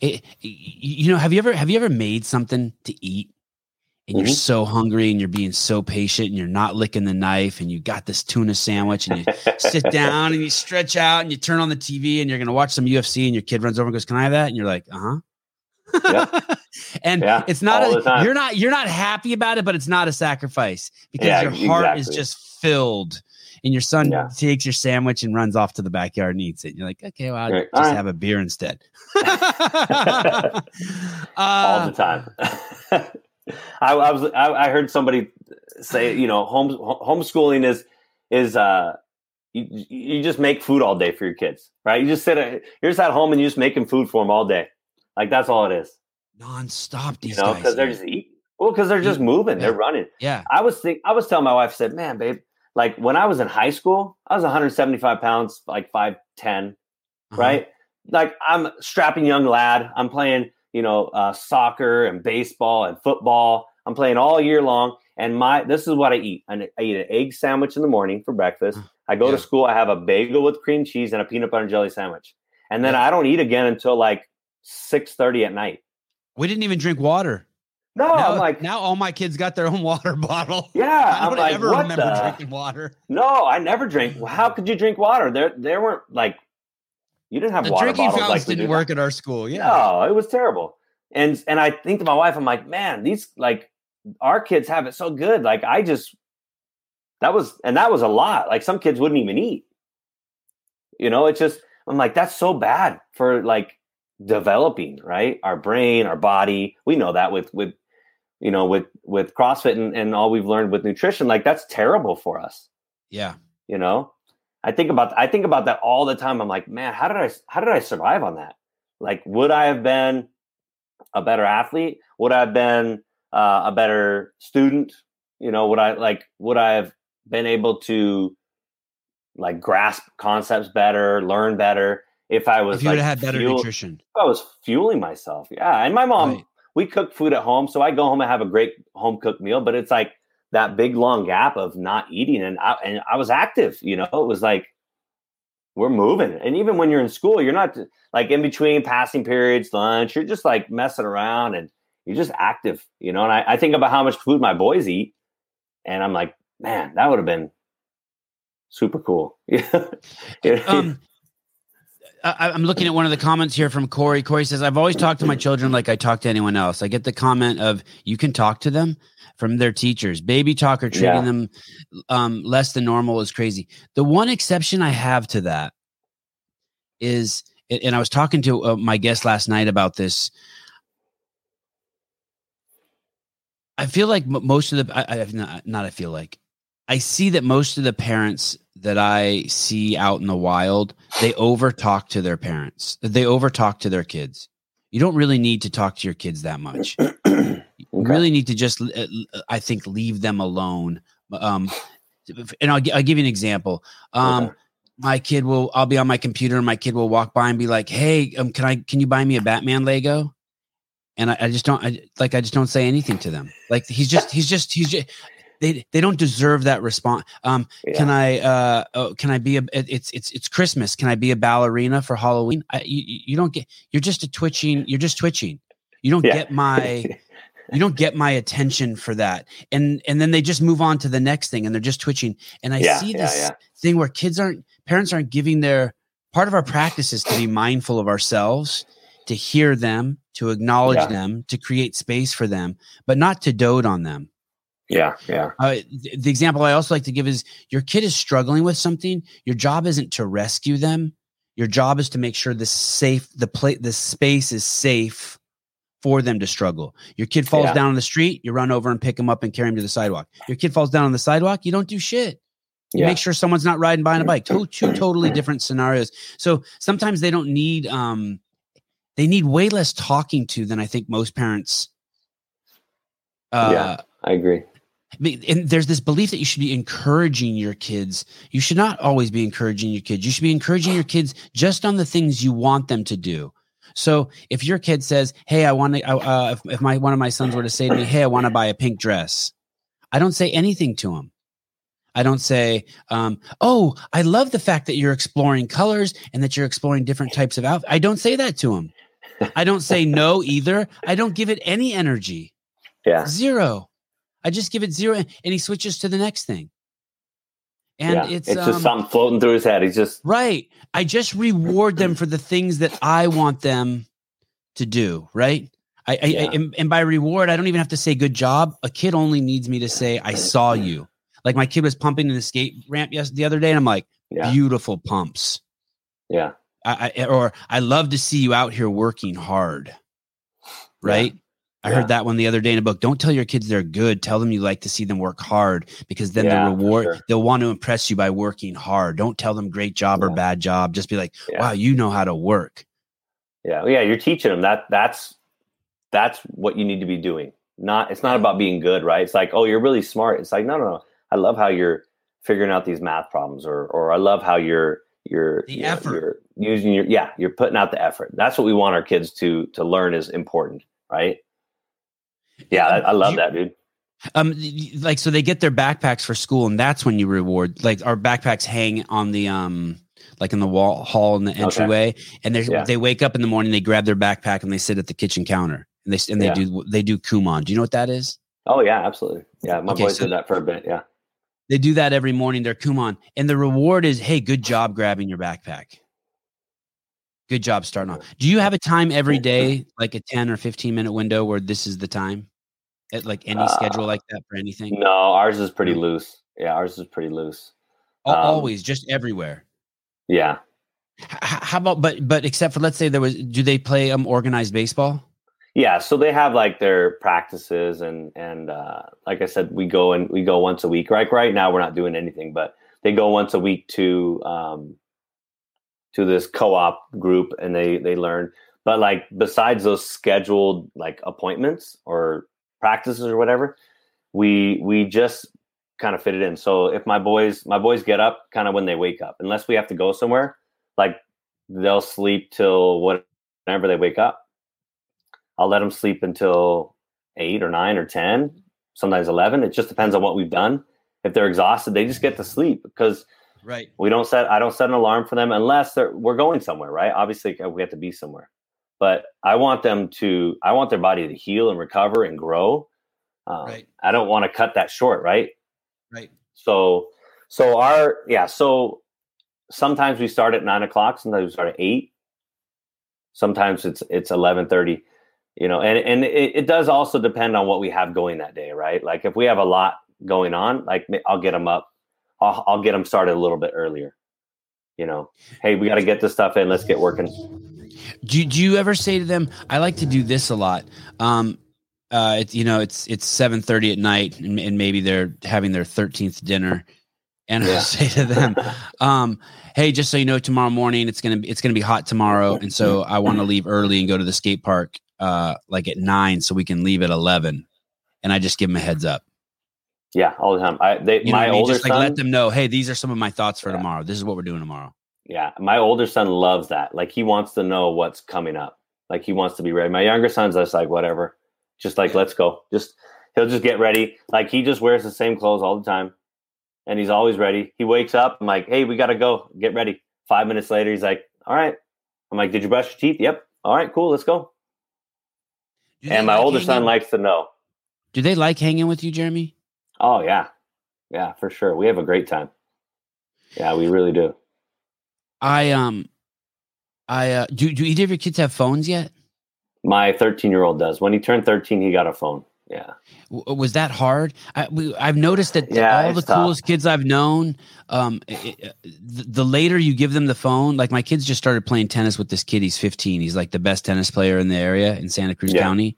it, you know, have you ever, have you ever made something to eat and mm-hmm. you're so hungry and you're being so patient and you're not licking the knife and you got this tuna sandwich and you sit down and you stretch out and you turn on the TV and you're going to watch some UFC and your kid runs over and goes, can I have that? And you're like, uh-huh. yeah. and yeah, it's not a, you're not you're not happy about it, but it's not a sacrifice because yeah, your heart exactly. is just filled. And your son yeah. takes your sandwich and runs off to the backyard and eats it. And you're like, okay, well, I'll right. just right. have a beer instead. uh, All the time. I, I, was I, I, heard somebody say, you know, home homeschooling is is uh you, you just make food all day for your kids, right? You just sit at, you're just at home and you're just making food for them all day. Like that's all it is. Non-stop these you know, because they're just eating. Well, because they're just moving, yeah. they're running. Yeah. I was think I was telling my wife, I said, man, babe, like when I was in high school, I was 175 pounds, like 5'10, uh-huh. right? Like I'm strapping young lad. I'm playing, you know, uh, soccer and baseball and football. I'm playing all year long. And my this is what I eat. I, I eat an egg sandwich in the morning for breakfast. I go yeah. to school. I have a bagel with cream cheese and a peanut butter and jelly sandwich, and then yeah. I don't eat again until like six thirty at night. We didn't even drink water. No, now, I'm like now all my kids got their own water bottle. Yeah, I don't like, ever remember the? drinking water. No, I never drink. How could you drink water? There, there weren't like you didn't have the water drinking bottles. fountains like didn't work at our school. Yeah, no, it was terrible. And and I think to my wife, I'm like, man, these like our kids have it so good. Like I just that was and that was a lot. Like some kids wouldn't even eat. You know, it's just I'm like that's so bad for like developing, right? Our brain, our body. We know that with with you know with with CrossFit and, and all we've learned with nutrition, like that's terrible for us. Yeah. You know? I think about I think about that all the time. I'm like, man, how did I how did I survive on that? Like, would I have been a better athlete? Would I have been uh, a better student? You know, would I like would I have been able to like grasp concepts better, learn better if I was if you like, had better fuel, nutrition. I was fueling myself. Yeah, and my mom, right. we cook food at home, so I go home and have a great home cooked meal. But it's like that big long gap of not eating, and I and I was active. You know, it was like we're moving, and even when you're in school, you're not like in between passing periods, lunch. You're just like messing around and you're just active, you know. And I, I think about how much food my boys eat, and I'm like, man, that would have been super cool. um, I, am looking at one of the comments here from Corey. Corey says, I've always talked to my children like I talk to anyone else. I get the comment of, you can talk to them from their teachers. Baby talk or treating yeah. them um, less than normal is crazy. The one exception I have to that is, and I was talking to uh, my guest last night about this. I feel like most of the I, I not, not I feel like I see that most of the parents that I see out in the wild, they over talk to their parents. They over talk to their kids. You don't really need to talk to your kids that much. okay. You really need to just, uh, I think, leave them alone. Um, and I'll, I'll give you an example. Um, okay. My kid will, I'll be on my computer and my kid will walk by and be like, Hey, um, can I, can you buy me a Batman Lego? and I, I, just don't I, like I just don't say anything to them. Like he's just he's just he's just they they don't deserve that response. Um, yeah. can I uh oh, can I be a it's it's it's Christmas? Can I be a ballerina for Halloween? I, you you don't get you're just a twitching. You're just twitching. You don't yeah. get my you don't get my attention for that. And and then they just move on to the next thing and they're just twitching. And I yeah, see this thing where kids aren't parents aren't giving their part of our practice is to be mindful of ourselves to hear them, to acknowledge yeah. them, to create space for them, but not to dote on them. Yeah, yeah. Uh, th- the example I also like to give is your kid is struggling with something. Your job isn't to rescue them. Your job is to make sure the safe, the plate, the space is safe for them to struggle. Your kid falls yeah. down on the street, you run over and pick him up and carry him to the sidewalk. Your kid falls down on the sidewalk, you don't do shit. You yeah. make sure someone's not riding by on a bike. Two, two totally different scenarios. So sometimes they don't need um they need way less talking to than I think most parents. Uh, yeah, I agree. And there's this belief that you should be encouraging your kids. You should not always be encouraging your kids. You should be encouraging your kids just on the things you want them to do. So if your kid says, "Hey, I want to," uh, if, if my one of my sons were to say to me, "Hey, I want to buy a pink dress," I don't say anything to him. I don't say, um, "Oh, I love the fact that you're exploring colors and that you're exploring different types of outfits." I don't say that to him. I don't say no either. I don't give it any energy. Yeah. Zero. I just give it zero and he switches to the next thing. And yeah. it's, it's just um, something floating through his head. He's just right. I just reward them for the things that I want them to do. Right. I, I, yeah. I and, and, by reward, I don't even have to say good job. A kid only needs me to say I saw you. Like my kid was pumping in the skate ramp yes the other day, and I'm like, yeah. beautiful pumps. Yeah. I, I, or I love to see you out here working hard. Right. Yeah. I heard that one the other day in a book. Don't tell your kids they're good. Tell them you like to see them work hard because then the reward sure. they'll want to impress you by working hard. Don't tell them great job or bad job. Just be like, wow, you know how to work. Yeah, yeah, you're teaching them that. That's that's what you need to be doing. Not it's not about being good, right? It's like, oh, you're really smart. It's like, no, no, no. I love how you're figuring out these math problems, or or I love how you're you're the you effort. Know, you're using your yeah, you're putting out the effort. That's what we want our kids to to learn is important, right? Yeah, I, I love you, that, dude. Um, like so they get their backpacks for school, and that's when you reward. Like our backpacks hang on the um like in the wall hall in the entryway, okay. and they yeah. they wake up in the morning, they grab their backpack and they sit at the kitchen counter, and they and they yeah. do they do Kumon. Do you know what that is? Oh yeah, absolutely. Yeah, my okay, boys so did that for a bit. Yeah, they do that every morning. They're Kumon, and the reward is, hey, good job grabbing your backpack. Good job starting off. Do you have a time every day, like a ten or fifteen minute window, where this is the time? At like any uh, schedule like that for anything? No, ours is pretty loose. Yeah, ours is pretty loose. Um, Always, just everywhere. Yeah. How about but but except for let's say there was do they play um organized baseball? Yeah, so they have like their practices and and uh, like I said, we go and we go once a week. Right, right now we're not doing anything, but they go once a week to um, to this co-op group and they they learn. But like besides those scheduled like appointments or practices or whatever, we we just kind of fit it in. So if my boys my boys get up kind of when they wake up, unless we have to go somewhere, like they'll sleep till whenever they wake up. I'll let them sleep until eight or nine or ten, sometimes eleven. It just depends on what we've done. If they're exhausted, they just get to sleep because right. We don't set I don't set an alarm for them unless they're we're going somewhere, right? Obviously we have to be somewhere. But I want them to I want their body to heal and recover and grow. Um, right. I don't want to cut that short, right? Right. So, so our yeah. So sometimes we start at nine o'clock. Sometimes we start at eight. Sometimes it's it's eleven thirty. You know, and and it, it does also depend on what we have going that day, right? Like if we have a lot going on, like I'll get them up. I'll, I'll get them started a little bit earlier. You know, hey, we got to get this stuff in. Let's get working. Do, do you ever say to them, I like to do this a lot. Um, uh, it's you know it's it's seven thirty at night, and, and, maybe they're having their thirteenth dinner, and yeah. I say to them, um, "Hey, just so you know, tomorrow morning it's gonna be it's gonna be hot tomorrow, and so I want to leave early and go to the skate park uh, like at nine, so we can leave at eleven, and I just give them a heads up. Yeah, all the time. I they you my older just, son, let them know, hey, these are some of my thoughts for yeah. tomorrow. This is what we're doing tomorrow. Yeah, my older son loves that. Like he wants to know what's coming up. Like he wants to be ready. My younger son's just like whatever just like let's go. Just he'll just get ready. Like he just wears the same clothes all the time, and he's always ready. He wakes up. I'm like, hey, we gotta go. Get ready. Five minutes later, he's like, all right. I'm like, did you brush your teeth? Yep. All right, cool. Let's go. And my like older son likes to know. Do they like hanging with you, Jeremy? Oh yeah, yeah, for sure. We have a great time. Yeah, we really do. I um, I uh, do. Do either of your kids have phones yet? My 13 year old does. When he turned 13, he got a phone. Yeah. Was that hard? I, have noticed that yeah, all the tough. coolest kids I've known, um, it, the, the, later you give them the phone, like my kids just started playing tennis with this kid. He's 15. He's like the best tennis player in the area in Santa Cruz yeah. County.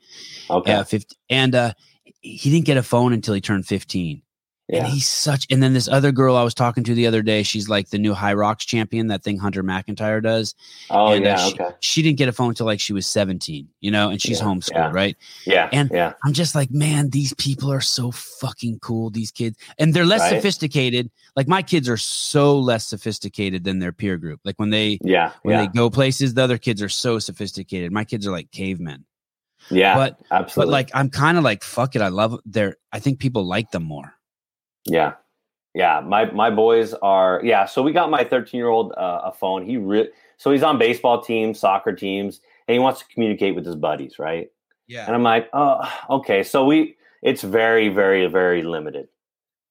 Okay. Uh, 50, and uh, he didn't get a phone until he turned 15. Yeah. And he's such. And then this other girl I was talking to the other day, she's like the new HYROX champion, that thing Hunter McIntyre does. Oh and, yeah, uh, she, okay. She didn't get a phone until like she was seventeen, you know, and she's yeah, homeschooled, yeah. right? Yeah. And yeah. I'm just like, man, these people are so fucking cool. These kids, and they're less right? sophisticated. Like my kids are so less sophisticated than their peer group. Like when they, yeah, when they go places, the other kids are so sophisticated. My kids are like cavemen. Yeah, but absolutely. But like, I'm kind of like, fuck it. I love their. I think people like them more. Yeah, yeah, my my boys are yeah. So we got my 13 year old uh, a phone. He re- so he's on baseball teams, soccer teams, and he wants to communicate with his buddies, right? Yeah. And I'm like, oh, okay. So we it's very, very, very limited.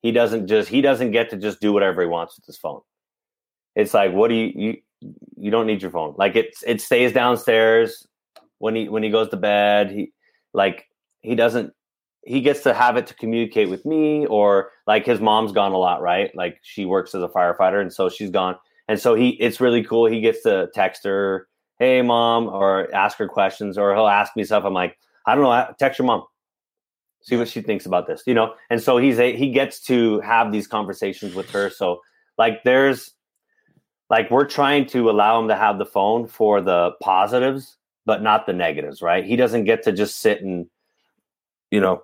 He doesn't just he doesn't get to just do whatever he wants with his phone. It's like, what do you you you don't need your phone. Like it's it stays downstairs when he when he goes to bed. He like he doesn't he gets to have it to communicate with me or like his mom's gone a lot right? Like she works as a firefighter and so she's gone. And so he it's really cool. He gets to text her hey mom or ask her questions or he'll ask me stuff. I'm like i don't know. Text your mom. See what she thinks about this you know? And so he's a he gets to have these conversations with her. So like there's like we're trying to allow him to have the phone for the positives but not the negatives right? He doesn't get to just sit and you know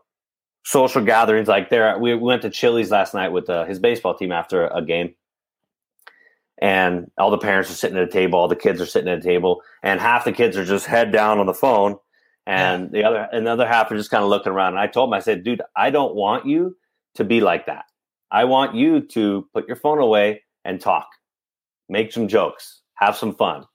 social gatherings like there we went to chili's last night with uh, his baseball team after a game. And all the parents are sitting at a table all the kids are sitting at a table and half the kids are just head down on the phone. And yeah. the other another half are just kind of looking around. And i told him i said dude i don't want you to be like that. I want you to put your phone away and talk. Make some jokes. Have some fun.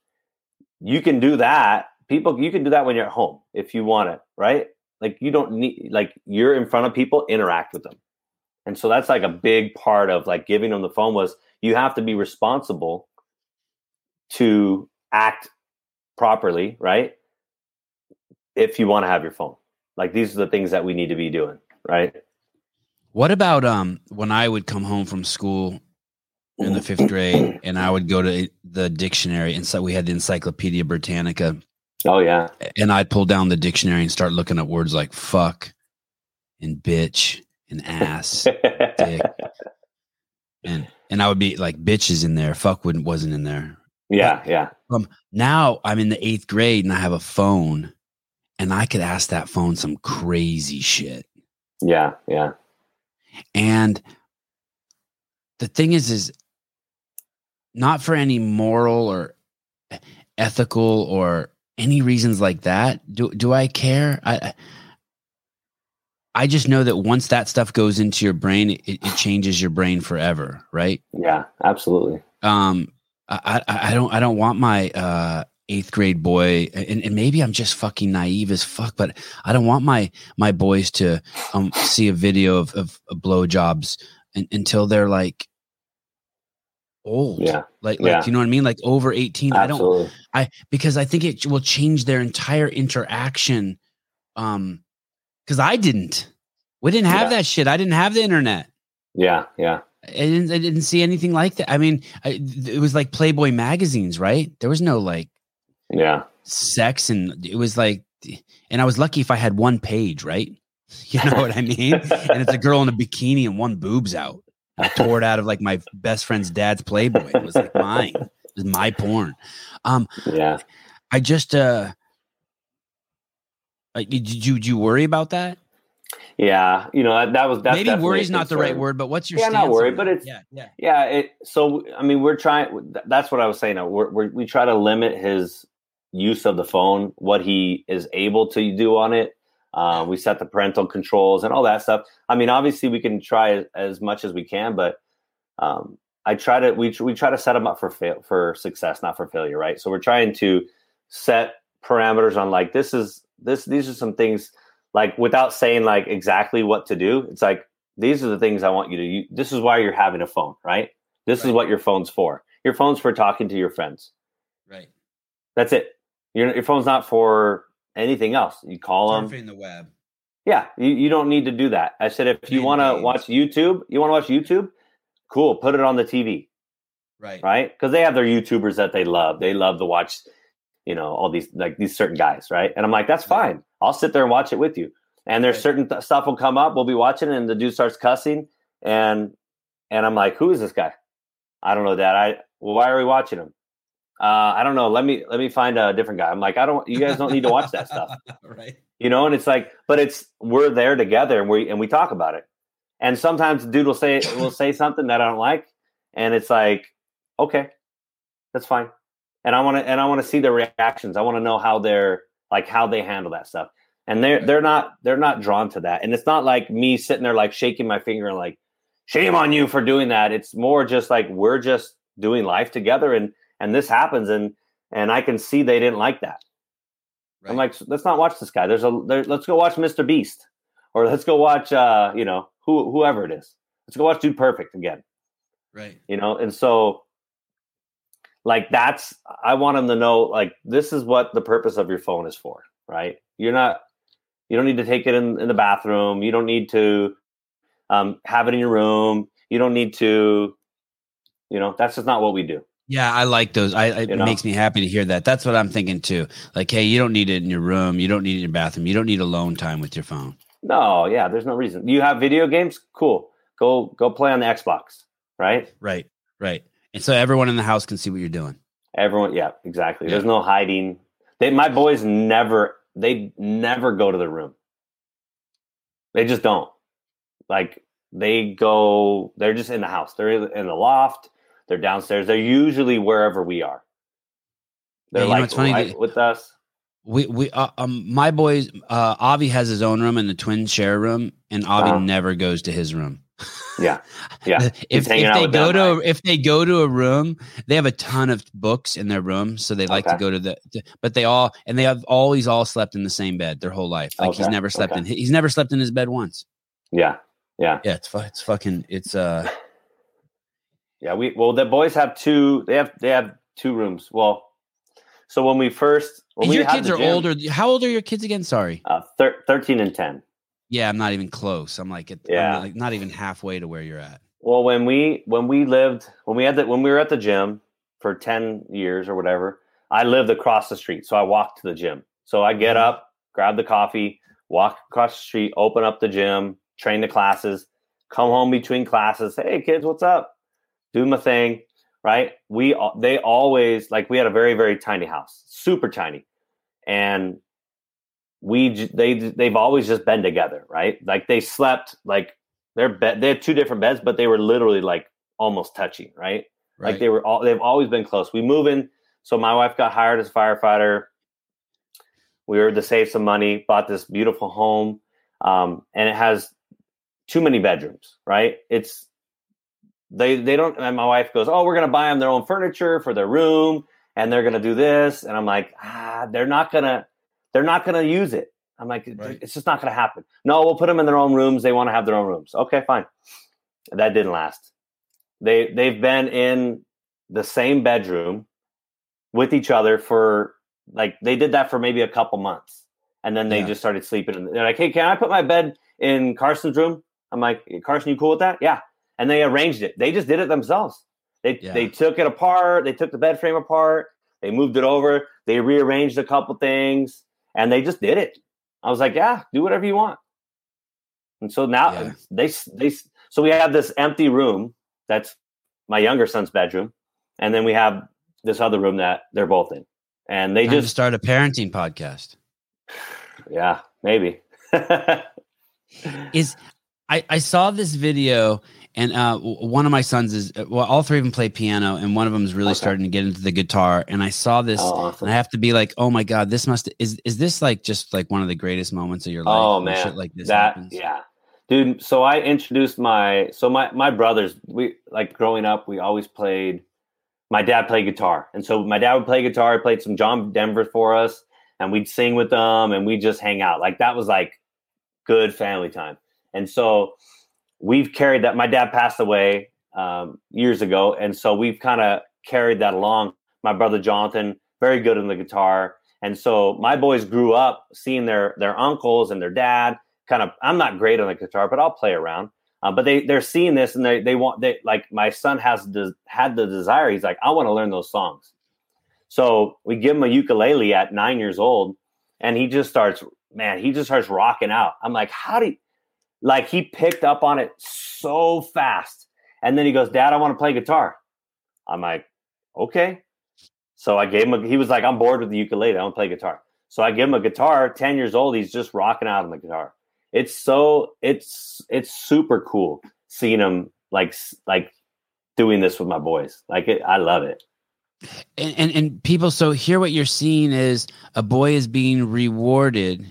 You can do that. People you can do that when you're at home if you want it right like you don't need like you're in front of people, interact with them. And so that's like a big part of like giving them the phone was you have to be responsible to act properly, right? If you want to have your phone. Like these are the things that we need to be doing, right? What about um when I would come home from school in the fifth grade and I would go to the dictionary and so we had the Encyclopedia Britannica Oh yeah. And I'd pull down the dictionary and start looking at words like fuck and bitch and ass, dick. And and I would be like bitches in there. Fuck wouldn't wasn't in there. Yeah, but, yeah. Um now I'm in the eighth grade and I have a phone and I could ask that phone some crazy shit. Yeah, yeah. And the thing is, is not for any moral or ethical or any reasons like that do do i care? I i just know that once that stuff goes into your brain it, it changes your brain forever right? Yeah absolutely. Um i i, I don't i don't want my uh eighth grade boy and, and, maybe i'm just fucking naive as fuck but i don't want my my boys to um see a video of, of, of blowjobs until they're like old. Yeah. Like, like yeah. you know what I mean? Like over 18. Absolutely. I don't I because I think it will change their entire interaction. Um because I didn't. We didn't have yeah. that shit. I didn't have the internet. Yeah, yeah. I didn't I didn't see anything like that. I mean, I, it was like Playboy magazines, right? There was no like yeah, sex and it was like and I was lucky if I had one page, right? You know what I mean? and it's a girl in a bikini and one boob's out. I tore it out of like my best friend's dad's Playboy. It was like mine. It was my porn. Um, yeah. I just uh, did you did you worry about that? Yeah, you know that, that was that's maybe worry is not the right word, but what's your yeah, not worry, but it's yeah, yeah, yeah. It so I mean we're trying. That's what I was saying. We're, we're, we try to limit his use of the phone, what he is able to do on it, uh, we set the parental controls and all that stuff. I mean, obviously, we can try as much as we can, but um, I try to we we try to set them up for fail for success, not for failure, right? So we're trying to set parameters on like this is this these are some things like without saying like exactly what to do. It's like these are the things I want you to. use. this is why you're having a phone, right? This right. is what your phone's for. Your phone's for talking to your friends. Right. That's it. Your your phone's not for anything else. You call Surfing them. the web. Yeah, you, you don't need to do that. I said if you want to watch YouTube, you want to watch YouTube, cool, put it on the TV. Right. Right? Because they have their YouTubers that they love. They love to watch, you know, all these like these certain guys, right? And I'm like, that's fine. I'll sit there and watch it with you. And there's right. certain th- stuff will come up. We'll be watching, and the dude starts cussing, and and I'm like, who is this guy? I don't know, that. I well, why are we watching him? Uh, I don't know. Let me let me find a different guy. I'm like, I don't. You guys don't need to watch that stuff, right? You know, and it's like, but it's we're there together and we and we talk about it. And sometimes dude will say will say something that I don't like, and it's like, okay, that's fine. And I want to and I want to see their reactions. I want to know how they're like how they handle that stuff. And they're they're not they're not drawn to that. And it's not like me sitting there like shaking my finger and like, shame on you for doing that. It's more just like we're just doing life together and and this happens and and I can see they didn't like that. Right. I'm like, let's not watch this guy. There's a there, let's go watch Mr. Beast, or let's go watch uh, you know, who whoever it is. Let's go watch Dude Perfect again. Right. You know, and so like that's I want them to know like this is what the purpose of your phone is for, right? You're not You don't need to take it in, in the bathroom. You don't need to um, have it in your room. You don't need to, you know, that's just not what we do. Yeah, I like those. I, it know? makes me happy to hear that. That's what I'm thinking too. Like, hey, you don't need it in your room. You don't need it in your bathroom. You don't need alone time with your phone. No, yeah, there's no reason. You have video games? Cool. Go go play on the Xbox, right? Right, right. And so everyone in the house can see what you're doing. Everyone, yeah, exactly. Yeah. There's no hiding. They my boys never they never go to the room. They just don't. Like they go they're just in the house. They're in the loft, they're downstairs. They're usually wherever we are. They're yeah, like right with us. We we uh, um my boys uh Avi has his own room and the twin share room and Avi uh-huh. never goes to his room. yeah. Yeah. if, if they go to right? if they go to a room, they have a ton of books in their room, so they like okay. to go to the to, but they all and they have always all slept in the same bed their whole life. Like okay. he's never slept okay. in he's never slept in his bed once. Yeah. Yeah. Yeah, it's it's fucking it's uh Yeah, we well the boys have two they have they have two rooms. Well, so when we first, when your kids are gym, older. How old are your kids again? Sorry, uh, thir- thirteen and ten. Yeah, I'm not even close. I'm like, yeah, I'm like not even halfway to where you're at. Well, when we when we lived when we had the when we were at the gym for ten years or whatever, I lived across the street, so I walked to the gym. So I get mm-hmm. up, grab the coffee, walk across the street, open up the gym, train the classes, come home between classes. Hey kids, what's up? Do my thing right? We they always like we had a very very tiny house, super tiny, and we they they've always just been together, right? Like they slept like their bed. They had two different beds, but they were literally like almost touching, right? right? Like they were all they've always been close. We move in, so my wife got hired as a firefighter. We were to save some money, bought this beautiful home, um, and it has too many bedrooms, right? It's they they don't and my wife goes oh we're going to buy them their own furniture for their room and they're going to do this and i'm like ah they're not going to they're not going to use it. I'm like right. it's just not going to happen. No we'll put them in their own rooms they want to have their own rooms. Okay fine. That didn't last. They they've been in the same bedroom with each other for like they did that for maybe a couple months and then they yeah. just started sleeping and they're like hey can i put my bed in carson's room? I'm like carson you cool with that? Yeah and they arranged it. They just did it themselves. They yeah. they took it apart. They took the bed frame apart. They moved it over. They rearranged a couple things, and they just did it. I was like, yeah, do whatever you want. And so now yeah. they they so we have this empty room that's my younger son's bedroom, and then we have this other room that they're both in, and they Time just start a parenting podcast. Yeah, maybe. Is I I saw this video and uh, one of my sons is uh, well, all three of them play piano, and one of them is really okay. starting to get into the guitar. And I saw this, oh, awesome. and I have to be like, oh my god, this must is is this like just like one of the greatest moments of your life? Oh man, like this that happens? yeah, dude. So I introduced my so my my brothers. We like growing up, we always played. My dad played guitar, and so my dad would play guitar. He played some John Denver for us, and we'd sing with them, and we'd just hang out. Like that was like good family time. And so we've carried that. My dad passed away um, years ago, and so we've kind of carried that along. My brother Jonathan, very good on the guitar, and so my boys grew up seeing their their uncles and their dad. Kind of, I'm not great on the guitar, but I'll play around. Uh, but they they're seeing this and they they want they like my son has the, had the desire. He's like, I want to learn those songs. So we give him a ukulele at nine years old, and he just starts, man, he just starts rocking out. I'm like, how do you, like he picked up on it so fast. And then he goes, Dad, I want to play guitar. I'm like, okay. So I gave him a, he was like, I'm bored with the ukulele. I to play guitar. So I give him a guitar, 10 years old. He's just rocking out on the guitar. It's so, it's, it's super cool seeing him like, like doing this with my boys. Like it, I love it. And, and, and people, so here what you're seeing is a boy is being rewarded.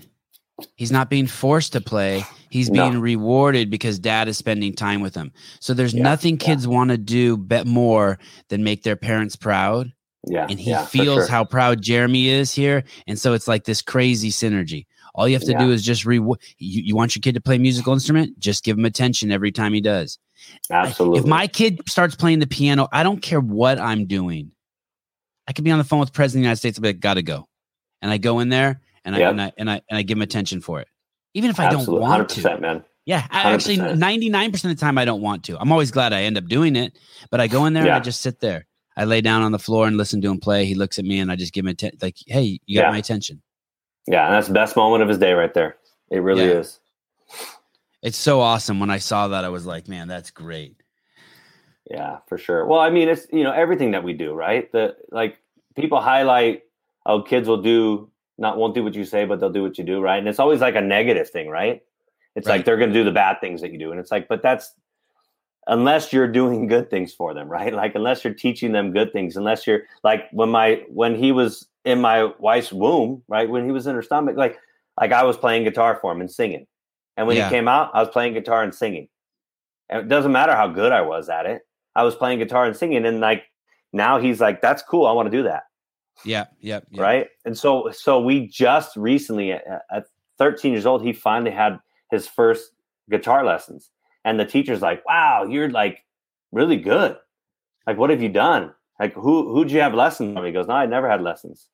He's not being forced to play He's being no. rewarded because dad is spending time with him. So there's yeah, nothing kids yeah. want to do bet more than make their parents proud. Yeah. And he yeah, feels sure. how proud Jeremy is here. And so it's like this crazy synergy. All you have to do is just reward. You, you want your kid to play a musical instrument? Just give him attention every time he does. Absolutely. If my kid starts playing the piano, I don't care what I'm doing. I could be on the phone with the president of the United States, but like, gotta go. And I go in there and I, and I and I and I give him attention for it. Even if I Absolutely. don't want to. man. Yeah, I, actually, ninety nine percent of the time I don't want to. I'm always glad I end up doing it, but I go in there yeah. and I just sit there. I lay down on the floor and listen to him play. He looks at me and I just give him a like, "Hey, you got yeah. my attention." Yeah, and that's the best moment of his day right there. It really yeah. is. It's so awesome. When I saw that, I was like, "Man, that's great." Yeah, for sure. Well, I mean, it's you know everything that we do, right? The like people highlight, oh, kids will do not won't do what you say, but they'll do what you do, right? And it's always like a negative thing, right? It's right. like they're going to do the bad things that you do. And it's like, but that's unless you're doing good things for them, right? Like unless you're teaching them good things, unless you're like when my when he was in my wife's womb, right? When he was in her stomach, like like I was playing guitar for him and singing. And when yeah. he came out, I was playing guitar and singing. And it doesn't matter how good I was at it. I was playing guitar and singing and like now he's like that's cool. I want to do that. Yeah, yeah, yeah. Right? And so so we just recently at, at 13 years old he finally had his first guitar lessons. And the teacher's like, wow, you're like really good. Like, what have you done? Like, who who'd you have lessons from? He goes, no, I never had lessons.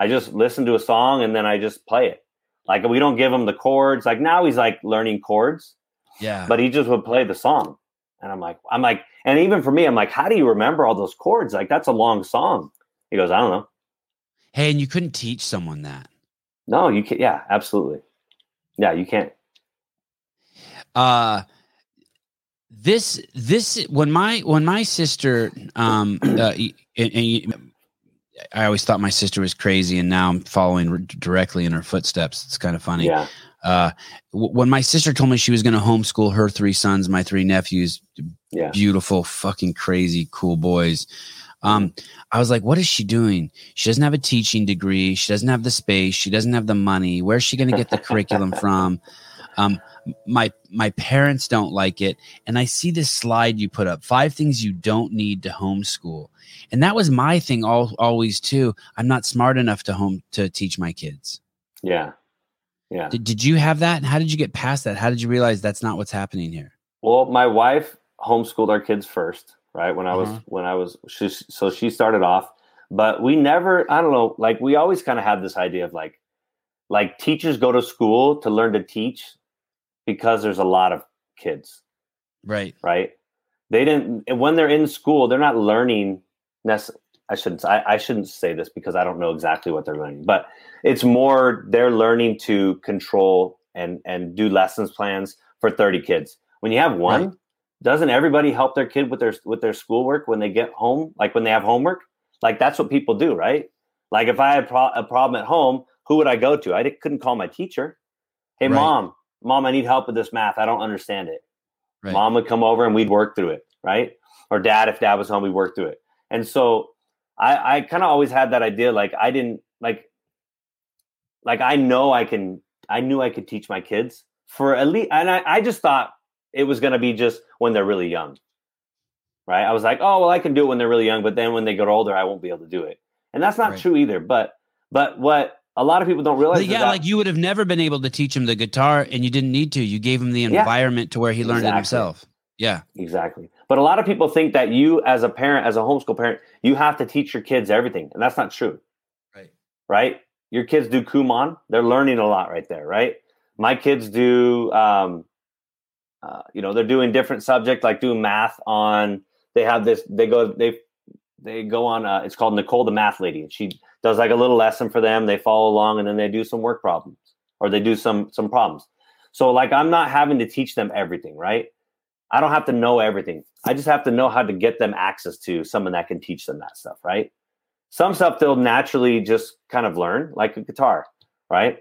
I just listen to a song and then I just play it. Like, we don't give him the chords. Like now he's like learning chords. Yeah. But he just would play the song. And I'm like, I'm like, and even for me, I'm like, how do you remember all those chords? Like, that's a long song. He goes, I don't know. Hey, and you couldn't teach someone that. No, you can't. Yeah, absolutely. Yeah, you can't uh this this when my when my sister um uh, and, and, I always thought my sister was crazy, and now I'm following directly in her footsteps. It's kind of funny. Yeah. Uh, w- when my sister told me she was going to homeschool her three sons, my three nephews, yeah. beautiful, fucking crazy, cool boys. Um, I was like, what is she doing? She doesn't have a teaching degree. She doesn't have the space. She doesn't have the money. Where's she going to get the curriculum from? Um, my my parents don't like it and i see this slide you put up five things you don't need to homeschool and that was my thing all, always too i'm not smart enough to home to teach my kids yeah yeah did, did you have that and how did you get past that how did you realize that's not what's happening here well my wife homeschooled our kids first right when i was uh-huh. when i was she, so she started off but we never i don't know like we always kind of had this idea of like like teachers go to school to learn to teach because there's a lot of kids. Right. Right. They didn't when they're in school, they're not learning I shouldn't I, I shouldn't say this because I don't know exactly what they're learning, but it's more they're learning to control and and do lessons plans for 30 kids. When you have one, right. Doesn't everybody help their kid with their with their schoolwork when they get home, like when they have homework? Like that's what people do, right? Like if I had pro- a problem at home, who would I go to? I couldn't call my teacher. Hey, right. mom, mom, I need help with this math. I don't understand it. Right. Mom would come over and we'd work through it, right? Or dad, if dad was home, we'd work through it. And so I, I kind of always had that idea. Like I didn't like, like I know I can, I knew I could teach my kids for at least, and I, I just thought it was going to be just when they're really young. Right. I was like, oh, well, I can do it when they're really young, but then when they get older, I won't be able to do it. And that's not right. true either. But, but what a lot of people don't realize. yeah, that, like you would have never been able to teach him the guitar, and you didn't need to. You gave him the environment yeah, to where he learned exactly. it himself. Yeah, exactly. But a lot of people think that you, as a parent, as a homeschool parent, you have to teach your kids everything, and that's not true. Right. Right. Your kids do Kumon; they're learning a lot right there. Right. My kids do. Um, uh, you know, they're doing different subject, like doing math on. They have this. They go. They they go on. Uh, it's called Nicole the Math Lady. She does like a little lesson for them. They follow along, and then they do some work problems or they do some some problems. So like I'm not having to teach them everything, right? I don't have to know everything. I just have to know how to get them access to someone that can teach them that stuff, right? Some stuff they'll naturally just kind of learn, like a guitar, right?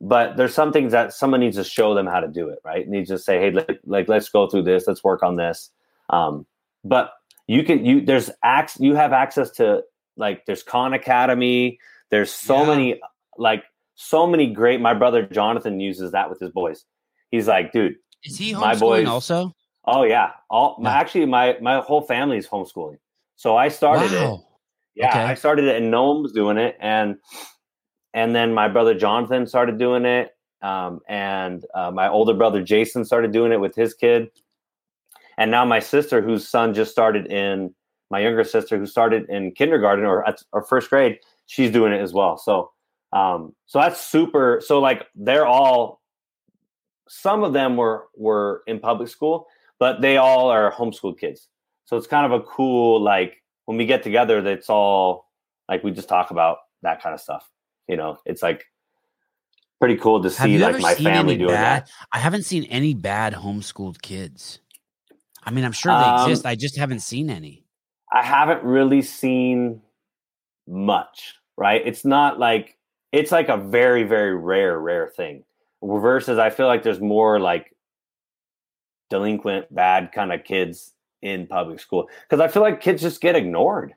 But there's some things that someone needs to show them how to do it, right? Needs to say, hey, like, like let's go through this, let's work on this. Um, but you can you there's acts you have access to like there's Khan Academy. There's so yeah. many like so many great. My brother Jonathan uses that with his boys. He's like, dude, is he my boys also? Oh yeah, all my, actually my my whole family is homeschooling. So I started wow. it. Yeah, okay. I started it, and no one was doing it, and and then my brother Jonathan started doing it, um, and uh, my older brother Jason started doing it with his kid, and now my sister, whose son just started in my younger sister who started in kindergarten or or first grade, she's doing it as well. So um, so that's super. So like they're all some of them were were in public school, but they all are homeschool kids. So it's kind of a cool like when we get together, that's all like we just talk about that kind of stuff. You know, it's like pretty cool to see like my family doing bad, that. I haven't seen any bad homeschooled kids. I mean, I'm sure they um, exist. I just haven't seen any. I haven't really seen much, right? It's not like it's like a very, very rare, rare thing. Versus I feel like there's more like delinquent, bad kind of kids in public school. Because I feel like kids just get ignored.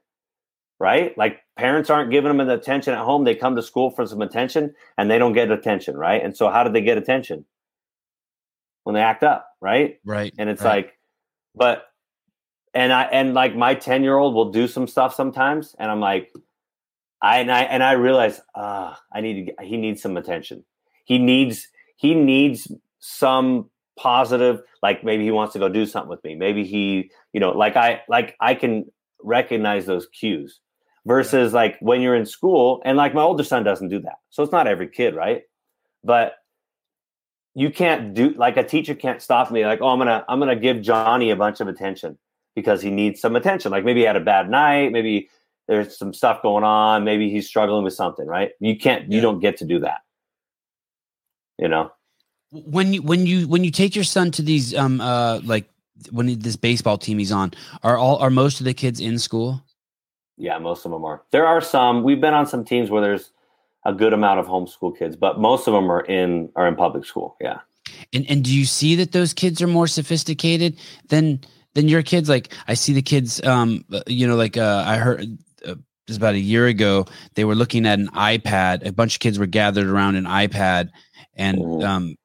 Right? Like parents aren't giving them the attention at home. They come to school for some attention and they don't get attention, right? And so how do they get attention? When they act up, right? Right. And it's right. like, but and I and like my 10 year old will do some stuff sometimes, and I'm like, I and I and I realize uh I need to he needs some attention. He needs he needs some positive like maybe he wants to go do something with me. Maybe he, you know, like I like I can recognize those cues versus like when you're in school and like my older son doesn't do that. So it's not every kid, right? But you can't do like a teacher can't stop me like, "Oh, I'm going to I'm to give Johnny a bunch of attention." because he needs some attention. Like maybe he had a bad night, maybe there's some stuff going on, maybe he's struggling with something, right? You can't, yeah. you don't get to do that. You know, when you when you when you take your son to these um uh like when this baseball team he's on, are all are most of the kids in school? Yeah, most of them are. There are some. We've been on some teams where there's a good amount of homeschool kids, but most of them are in are in public school. Yeah. And and do you see that those kids are more sophisticated than than your kids like i see the kids um you know like uh i heard uh, just about a year ago they were looking at an ipad a bunch of kids were gathered around an ipad and mm-hmm. um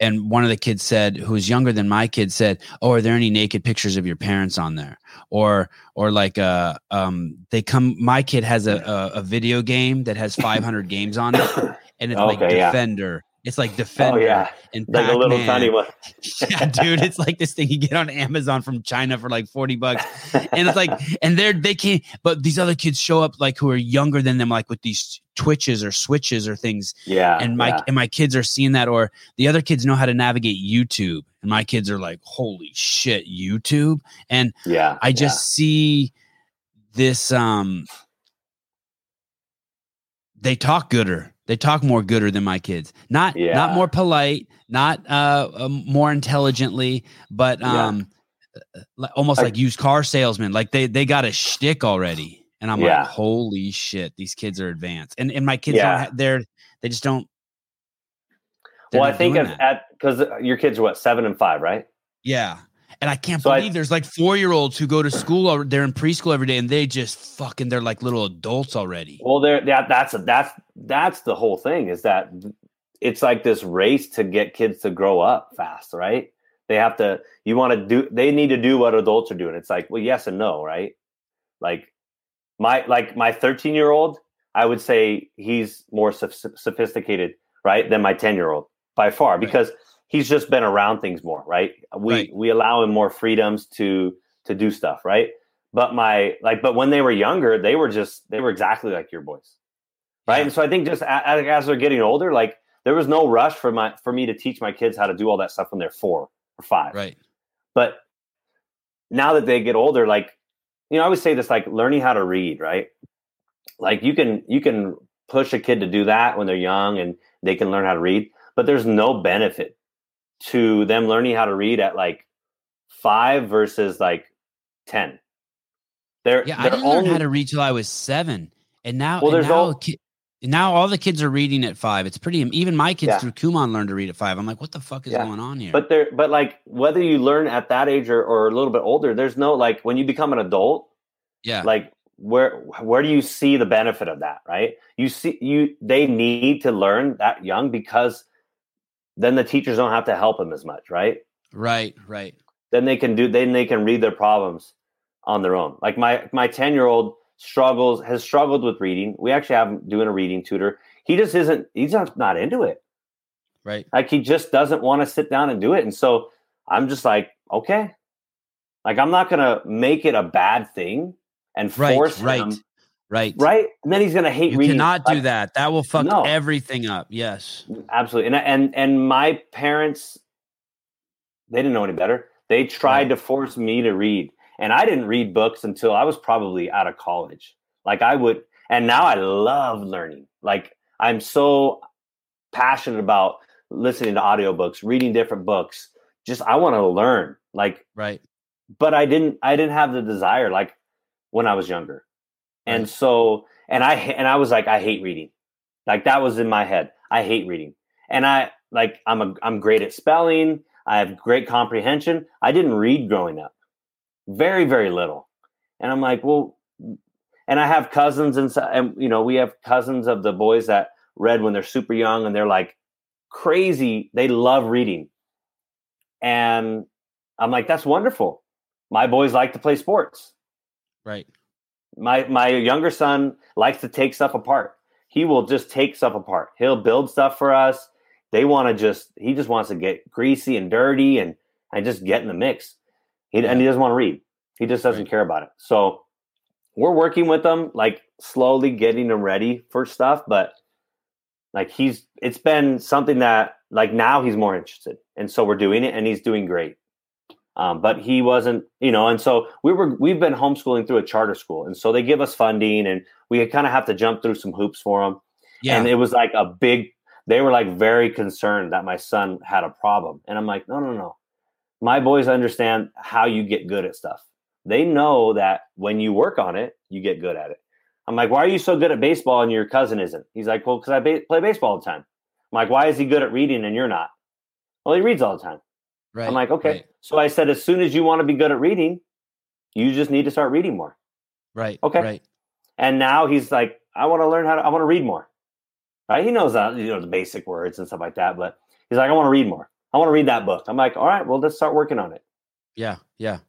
and one of the kids said who was younger than my kid said oh are there any naked pictures of your parents on there? Or or like uh um they come my kid has a a, a video game that has 500 games on it and it's okay, like defender it's like Defender. Oh, yeah. And like a little tiny one. yeah, dude. It's like this thing you get on Amazon from China for like 40 bucks. And it's like, and they're, they can't, but these other kids show up like who are younger than them, like with these twitches or switches or things. Yeah. And my, yeah. and my kids are seeing that, or the other kids know how to navigate YouTube. And my kids are like, holy shit, YouTube. And yeah, I just yeah. see this, um, they talk gooder they talk more gooder than my kids. Not yeah. not more polite, not uh, um, more intelligently, but um, yeah. Uh, almost I, like used car salesmen. Like they they got a shtick already, and I'm yeah. like, holy shit, these kids are advanced. And and my kids yeah. don't. They're they just don't. Well, I think at because your kids are what seven and five, right? Yeah. And I can't so believe I, there's like four year olds who go to school. They're in preschool every day, and they just fucking they're like little adults already. Well, they're that that's that's that's the whole thing is that it's like this race to get kids to grow up fast, right? They have to. You want to do. They need to do what adults are doing. It's like well, yes and no, right? Like my like my 13 year old, I would say he's more sophisticated, right, than my 10 year old by far because. Right he's just been around things more, right? We right. we allow him more freedoms to to do stuff, right? But my like, but when they were younger, they were just they were exactly like your boys, right? Yeah. And so I think just as, as they're getting older, like there was no rush for my for me to teach my kids how to do all that stuff when they're four or five, right? But now that they get older, like you know, I always say this, like learning how to read, right? Like you can you can push a kid to do that when they're young and they can learn how to read, but there's no benefit to them learning how to read at like five versus like 10. They're, yeah, they're I didn't only, learn how to read till I was seven. And now, well, there's now, all, ki- now all the kids are reading at five. It's pretty, even my kids yeah. through Kumon learned to read at five. I'm like, what the fuck is yeah. going on here? But there, but like whether you learn at that age or, or a little bit older, there's no like when you become an adult, yeah, like where where do you see the benefit of that right you see you they need to learn that young because then the teachers don't have to help them as much, right? Right, right. Then they can do then they can read their problems on their own. Like my my 10-year-old struggles has struggled with reading. We actually have him doing a reading tutor. He just isn't he's not, not into it. Right. Like he just doesn't want to sit down and do it. And so I'm just like, okay. Like I'm not gonna make it a bad thing and force right, him right. Right. Right. And then he's going to hate you reading. cannot do that. That will fuck no. everything up. Yes. Absolutely. And, and, and my parents they didn't know any better. They tried right. to force me to read. And I didn't read books until I was probably out of college. Like I would, and now I love learning. Like I'm so passionate about listening to audiobooks, reading different books. Just I want to learn. Like right. But I didn't I didn't have the desire like when I was younger. Right. And so and I and I was like I hate reading. Like that was in my head. I hate reading. And I like I'm a I'm great at spelling. I have great comprehension. I didn't read growing up. Very very little. And I'm like, well and I have cousins and, and you know, we have cousins of the boys that read when they're super young and they're like crazy. They love reading. And I'm like, that's wonderful. My boys like to play sports. Right. My my younger son likes to take stuff apart. He will just take stuff apart. He'll build stuff for us. They want to just he just wants to get greasy and dirty and and just get in the mix. He and he doesn't want to read. He just doesn't right. care about it. So we're working with them, like slowly getting them ready for stuff, but like he's it's been something that like now he's more interested and so we're doing it and he's doing great um, but he wasn't you know and so we were we've been homeschooling through a charter school and so they give us funding and we kind of have to jump through some hoops for them yeah. and it was like a big they were like very concerned that my son had a problem and i'm like no no no my boys understand how you get good at stuff they know that when you work on it you get good at it I'm like, why are you so good at baseball and your cousin isn't? He's like, well, because I ba- play baseball all the time. I'm like, why is he good at reading and you're not? Well, he reads all the time. Right. I'm like, okay. Right. So I said, as soon as you want to be good at reading, you just need to start reading more. Right. Okay. Right. And now he's like, I want to learn how to, I want to read more. Right. He knows that, you know, the basic words and stuff like that, but he's like, I want to read more. I want to read that book. I'm like, all right, well, let's start working on it. Yeah. Yeah.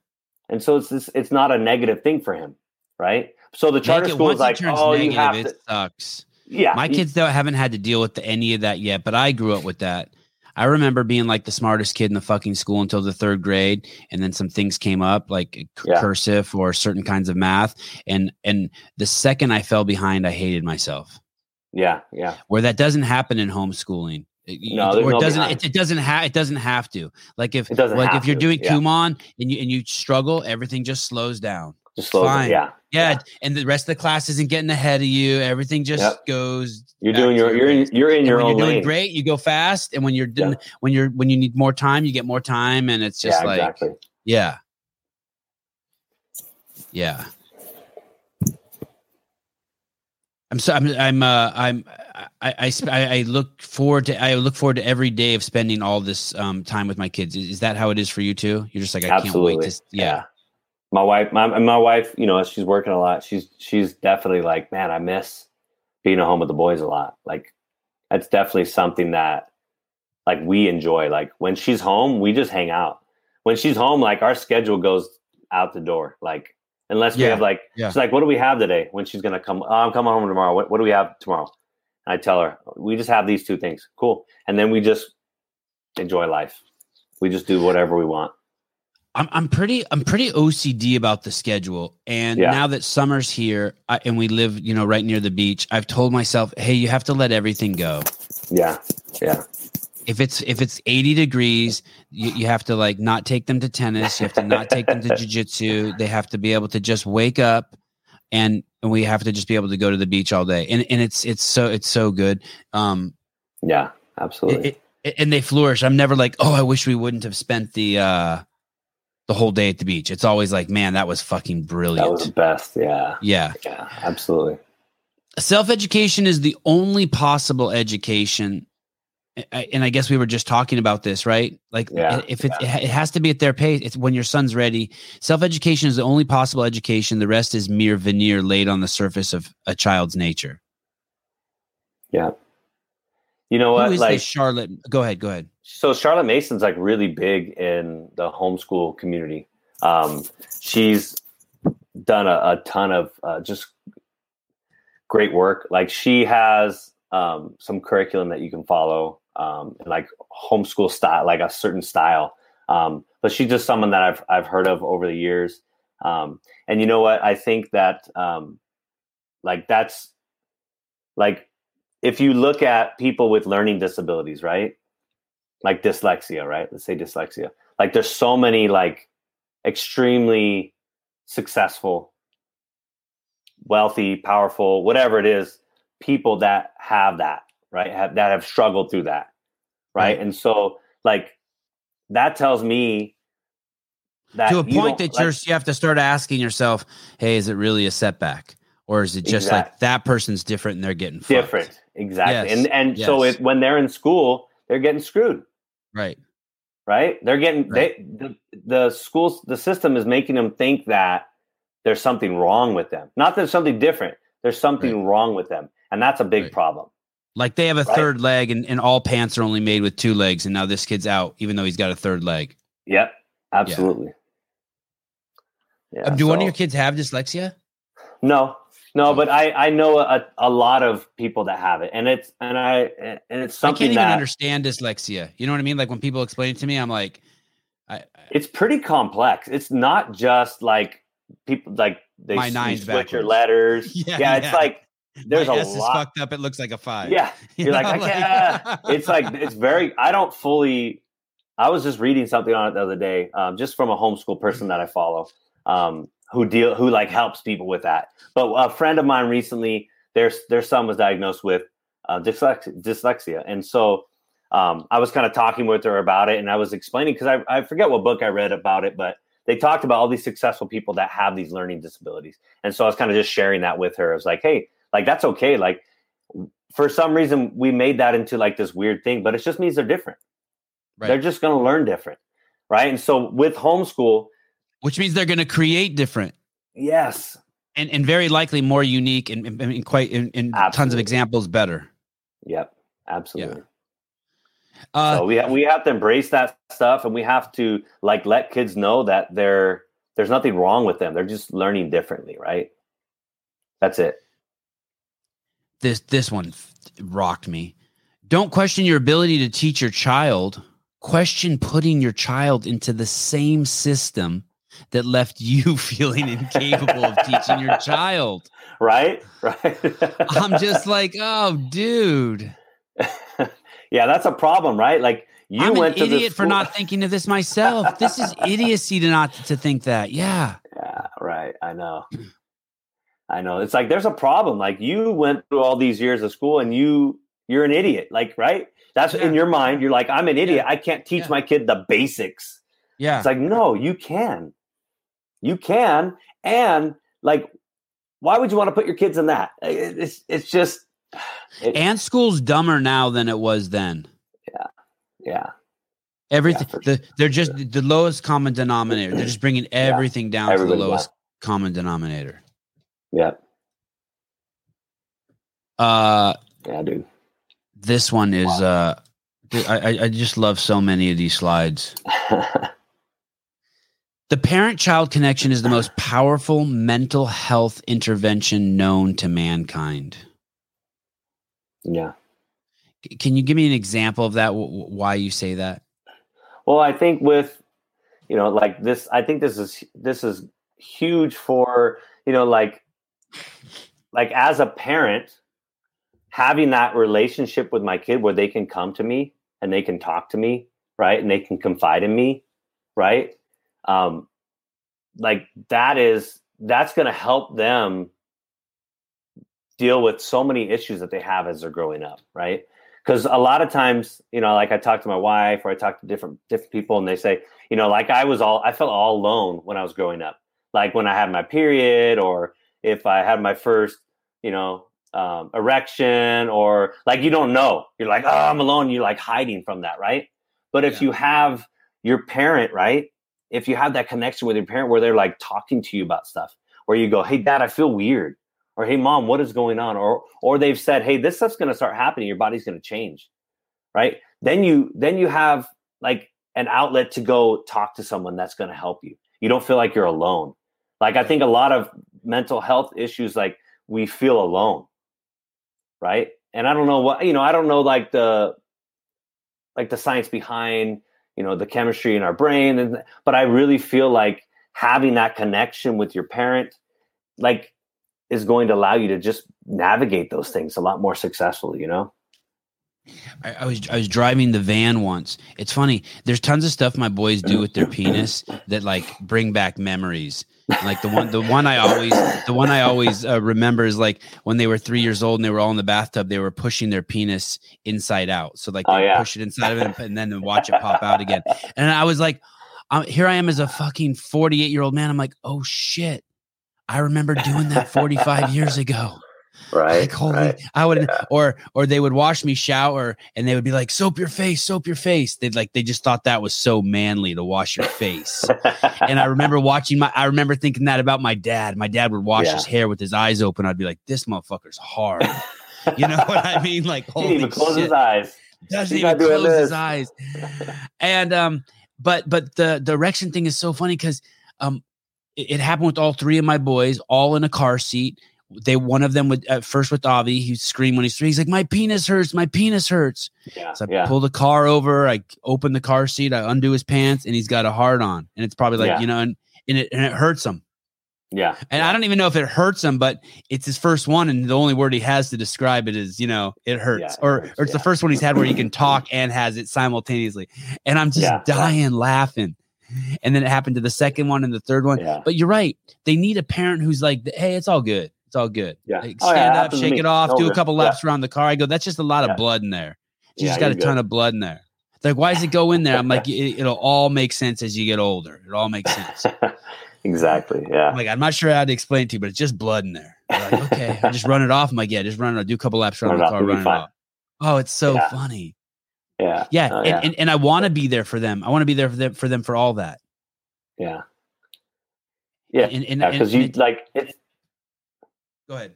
And so it's this, it's not a negative thing for him. Right. So the charter school is like, oh, negative, you have to. Sucks. Yeah, my kids though haven't had to deal with the, any of that yet, but I grew up with that. I remember being like the smartest kid in the fucking school until the third grade, and then some things came up like yeah. cursive or certain kinds of math, and and the second I fell behind, I hated myself. Yeah, yeah. Where that doesn't happen in homeschooling. No, or it no doesn't. It, it, doesn't have. It doesn't have to. Like if like if you're to. doing yeah. Kumon and you and you struggle, everything just slows down. Just slows. Fine. Yeah. Yeah, yeah, and the rest of the class isn't getting ahead of you. Everything just yep. goes. You're doing your you're in, you're in your own you're doing lane. great. You go fast, and when you're doing yeah. when you're when you need more time, you get more time, and it's just yeah, like exactly. yeah, yeah. I'm so I'm I'm uh I'm I, I I look forward to I look forward to every day of spending all this um time with my kids. Is, that how it is for you too? You're just like I Absolutely. can't wait to yeah my wife my my wife you know she's working a lot. She's she's definitely like man i miss being at home with the boys a lot. Like that's definitely something that like we enjoy. Like when she's home we just hang out. When she's home like our schedule goes out the door. Like unless we have like yeah. she's like what do we have today? When she's gonna come oh, i'm coming home tomorrow. What, what do we have tomorrow? And i tell her we just have these two things. Cool. And then we just enjoy life. We just do whatever we want I'm I'm pretty I'm pretty OCD about the schedule, and yeah. now that summer's here I, and we live, you know, right near the beach, I've told myself, hey, you have to let everything go. Yeah, yeah. If it's if it's 80 degrees, you, you have to like not take them to tennis. You have to not take them to jujitsu. They have to be able to just wake up, and and we have to just be able to go to the beach all day. And and it's it's so it's so good. Um, yeah, absolutely. It, it, and they flourish. I'm never like, oh, I wish we wouldn't have spent the uh the whole day at the beach. It's always like, man, that was fucking brilliant. That was the best. Yeah. Yeah. Yeah. Absolutely. Self education is the only possible education. And I guess we were just talking about this, right? Like, yeah, if it, yeah. it has to be at their pace, it's when your son's ready. Self education is the only possible education. The rest is mere veneer laid on the surface of a child's nature. Yeah. You know what? like Charlotte. Go ahead. Go ahead. So Charlotte Mason's like really big in the homeschool community. Um, she's done a, a ton of uh, just great work. Like she has um, some curriculum that you can follow, um, like homeschool style, like a certain style. Um, but she's just someone that I've I've heard of over the years. Um, and you know what? I think that um, like that's like if you look at people with learning disabilities, right? Like dyslexia, right? Let's say dyslexia. like there's so many like extremely successful wealthy powerful whatever it is people that have that right have, that have struggled through that right? right and so like that tells me that to a point that like, you're you have to start asking yourself hey is it really a setback or is it just exactly. like that person's different and they're getting different fucked? Exactly yes. and and yes. so it, when they're in school they're getting screwed right right they're getting right. they the, the schools the system is making them think that there's something wrong with them not that there's something different there's something right. wrong with them and that's a big right. problem like they have a third leg and, and all pants are only made with two legs and now this kid's out even though he's got a third leg yep absolutely yeah, um, do so, one of your kids have dyslexia no no, but I I know a, a lot of people that have it, and it's and I and it's something I can't even understand dyslexia. You know what I mean? Like when people explain it to me, I'm like, I, I, it's pretty complex. It's not just like people like they my switch backwards. your letters. yeah, yeah, it's yeah. like there's my a S lot. fucked up. It looks like a five. Yeah, you're you like, I can't. it's like it's very. I don't fully. I was just reading something on it the other day, um, just from a homeschool person that I follow. Um, who deal who like helps people with that. But a friend of mine recently, their their son was diagnosed with uh, dyslexia, dyslexia, and so um, I was kind of talking with her about it, and I was explaining because I, I forget what book I read about it, but they talked about all these successful people that have these learning disabilities, and so I was kind of just sharing that with her. I was like, hey, like that's okay, like for some reason we made that into like this weird thing, but it just means they're different. Right. They're just going to learn different, right? And so with homeschool, which means they're going to create different. Yes. And, and very likely more unique and, and, and quite in, tons of examples better. Yep. Absolutely. Yeah. Uh, so we ha- we have to embrace that stuff, and we have to like let kids know that they're there's nothing wrong with them. They're just learning differently, right? That's it. This this one rocked me. Don't question your ability to teach your child. Question putting your child into the same system that left you feeling incapable of teaching your child. Right? Right. I'm just like, oh, dude. yeah, that's a problem, right? Like you I'm went an idiot for not thinking of this myself. this is idiocy to not to think that. Yeah. Yeah, right. I know. I know. It's like there's a problem. Like you went through all these years of school and you you're an idiot. Like, right? That's yeah. in your mind. You're like, I'm an idiot. Yeah. I can't teach yeah. my kid the basics. Yeah. It's like, no, you can. You can. And like, why would you want to put your kids in that? It's it's just it, and school's dumber now than it was then. Yeah. Yeah. Everything yeah, the, they're just sure. the lowest common denominator. They're just bringing everything yeah. down to the lowest common denominator. Yeah. Uh yeah, dude. This one is wow. uh I I just love so many of these slides. The parent child connection is the most powerful mental health intervention known to mankind. Yeah. Can you give me an example of that? Why you say that? Well, I think with, you know, like this, I think this is, this is huge for, you know, like, like as a parent, having that relationship with my kid where they can come to me and they can talk to me, right? And they can confide in me, right? Um, like that is that's going to help them deal with so many issues that they have as they're growing up right? Because a lot of times you know like i talk to my wife or i talk to different different people and they say you know like i was all i felt all alone when i was growing up. Like when i had my period or if i had my first you know um, erection or like you don't know. You're like oh i'm alone. You're like hiding from that right? But if yeah. you have your parent right if you have that connection with your parent where they're like talking to you about stuff, where you go, "Hey, Dad, I feel weird," or "Hey, Mom, what is going on?" or or they've said, "Hey, this stuff's going to start happening. Your body's going to change," right? Then you then you have like an outlet to go talk to someone that's going to help you. You don't feel like you're alone. Like I think a lot of mental health issues, like we feel alone, right? And I don't know what you know. I don't know like the like the science behind you know the chemistry in our brain and but i really feel like having that connection with your parent like is going to allow you to just navigate those things a lot more successfully you know I, I, was I was driving the van once. It's funny. There's tons of stuff my boys do with their penis that like bring back memories. Like the one the one I always the one I always uh, remember is like when they were three years old and they were all in the bathtub. They were pushing their penis inside out. So like oh, yeah. push it inside of it and then watch it pop out again. And I was like, um, here I am as a fucking 48 year old man. I'm like, oh shit, I remember doing that 45 years ago right like, holy, right. i would yeah. or or they would wash me shower and they would be like soap your face soap your face. They'd like they just thought that was so manly to wash your face. And i remember watching my i remember thinking that about my dad. My dad would wash yeah. his hair with his eyes open. I'd be like this motherfucker's hard. You know what i mean? Like holy he even close his eyes. Doesn't even close his eyes. And um but but the the erection thing is so funny because um it happened with all three of my boys all in a car seat they one of them would at first with Avi, he'd scream when he's three. He's like, My penis hurts, my penis hurts. Yeah, so I yeah. pull the car over, I open the car seat, I undo his pants, and he's got a hard on. And it's probably like, yeah. you know, and, and it and it hurts him. Yeah. And yeah. I don't even know if it hurts him, but it's his first one. And the only word he has to describe it is, you know, it hurts. Yeah, it or hurts, or it's yeah. the first one he's had where he can talk and has it simultaneously. And I'm just dying laughing. And then it happened to the second one and the third one. But you're right. They need a parent who's like, hey, it's all good. It's all good. Yeah. Like, oh, stand yeah, up, shake it off, do a couple laps yeah. around the car. I go, that's just a lot of yeah. blood in there. You just got a ton of blood in there. It's like, why does it go in there? I'm like, it, will all make sense as you get older. It all makes sense. exactly. Yeah. I'm like, I'm not sure how to explain it to you, but it's just blood in there. Like, okay, I just run it off. I'm like, yeah, just run it off. Do a couple laps around run the car, run it off. Oh, it's so funny. Yeah. Yeah. Oh, and, and, and I want to be there for them. I want to be there for them for them for all that. Yeah. Yeah. Because you like it's go ahead.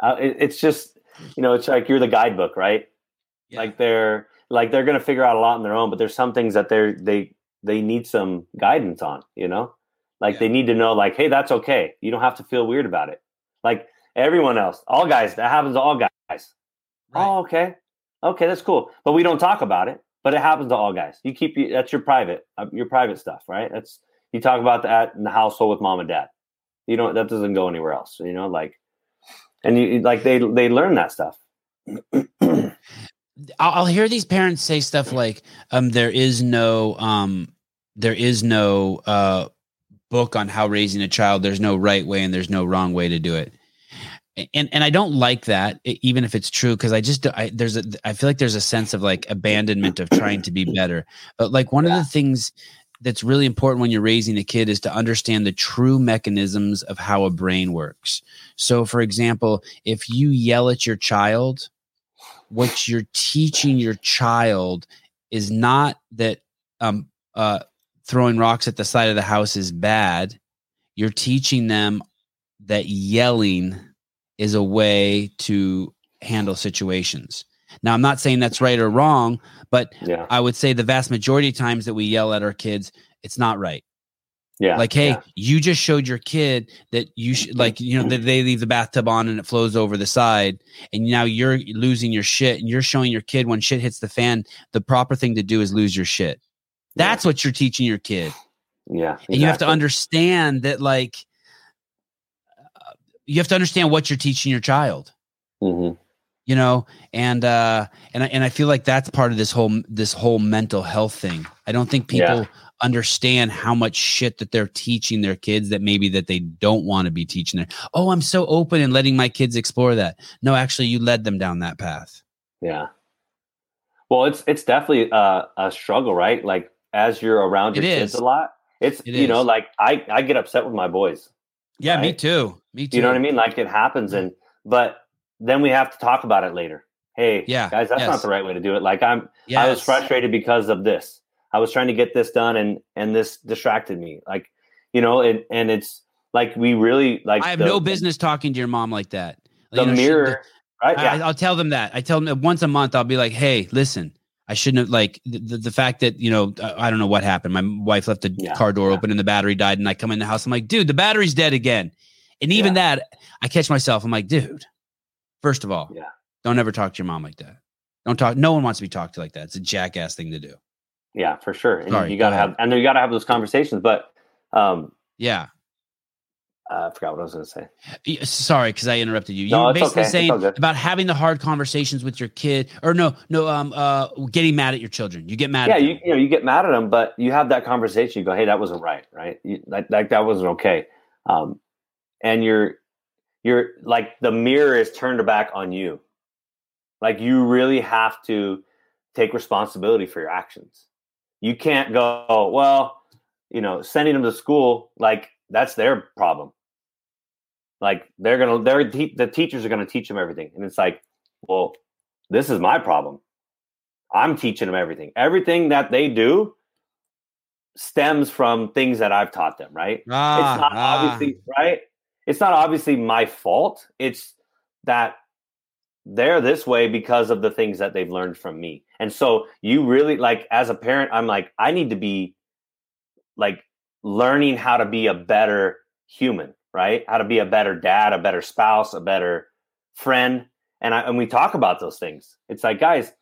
Uh, it, it's just you know it's like you're the guidebook, right? Yeah. Like they're like they're gonna figure out a lot on their own, but there's some things that they're they they need some guidance on. You know, like yeah. they need to know like, hey, that's okay. You don't have to feel weird about it. Like everyone else, all guys, that happens to all guys. Right. Oh, okay, okay, that's cool. But we don't talk about it. But it happens to all guys. You keep you that's your private uh, your private stuff, right? That's you talk about that in the household with mom and dad. You know that doesn't go anywhere else. You know, like and you like they they learn that stuff. I'll hear these parents say stuff like, um, "There is no, um, there is no uh, book on how raising a child. There's no right way and there's no wrong way to do it." And and I don't like that, even if it's true, because I just I, there's a I feel like there's a sense of like abandonment of trying to be better. But like one yeah. of the things that's really important when you're raising a kid is to understand the true mechanisms of how a brain works. So, for example, if you yell at your child, what you're teaching your child is not that um, uh, throwing rocks at the side of the house is bad. You're teaching them that yelling is a way to handle situations. Now, I'm not saying that's right or wrong, but yeah. I would say the vast majority of times that we yell at our kids, it's not right. Yeah. Like, hey, yeah. you just showed your kid that you should, like, you know, that they leave the bathtub on and it flows over the side. And now you're losing your shit and you're showing your kid when shit hits the fan, the proper thing to do is lose your shit. That's yeah. what you're teaching your kid. Yeah. Exactly. And you have to understand that, like, uh, you have to understand what you're teaching your child. Mm-hmm you know? And uh and I, and I feel like that's part of this whole this whole mental health thing. I don't think people yeah. understand how much shit that they're teaching their kids that maybe that they don't want to be teaching them oh i'm so open and letting my kids explore that. No actually you led them down that path. Yeah. Well it's it's definitely a, a struggle right? Like as you're around your kids a lot it's it you is. know like i i get upset with my boys yeah right? me too. Me too you know what i mean? Like it happens and but then we have to talk about it later. Hey, yeah, guys, that's yes. not the right way to do it. Like I'm, yes. I was frustrated because of this. I was trying to get this done, and and this distracted me. Like, you know, and and it's like we really like. I have the, no business talking to your mom like that. The you know, mirror, she, right? Yeah. I, will tell them that. I tell them once a month. I'll be like, hey, listen. I shouldn't have like the, the fact that you know uh, I don't know what happened. My wife left the yeah, car door yeah. open and the battery died, and I come in the house. I'm like, dude, the battery's dead again. And even that, I catch myself. I'm like, dude, First of all, yeah. don't ever talk to your mom like that. Don't talk. No one wants to be talked to like that. It's a jackass thing to do. Yeah, for sure. And Sorry, you gotta go have, and you gotta have those conversations. But, um, yeah, uh, I forgot what I was going to say. Sorry, because I interrupted you. You no, were basically okay. saying about having the hard conversations with your kid, or no, no, um, uh, getting mad at your children. You get mad. Yeah, you, you know, you get mad at them, but you have that conversation. You go, "Hey, that wasn't right, right? You, that, that that wasn't okay," um, and you're you're like the mirror is turned back on you. Like you really have to take responsibility for your actions. You can't go, oh, well, you know, sending them to school like that's their problem like they're gonna, they're the teachers are gonna teach them everything, and it's like, well, this is my problem. I'm teaching them everything. Everything that they do stems from things that I've taught them. Right? Ah, it's not ah. obviously right. It's not obviously my fault. It's that they're this way because of the things that they've learned from me. And so you really like as a parent, I'm like, I need to be like learning how to be a better human right? How to be a better dad, a better spouse, a better friend. And I, and we talk about those things. It's like, guys,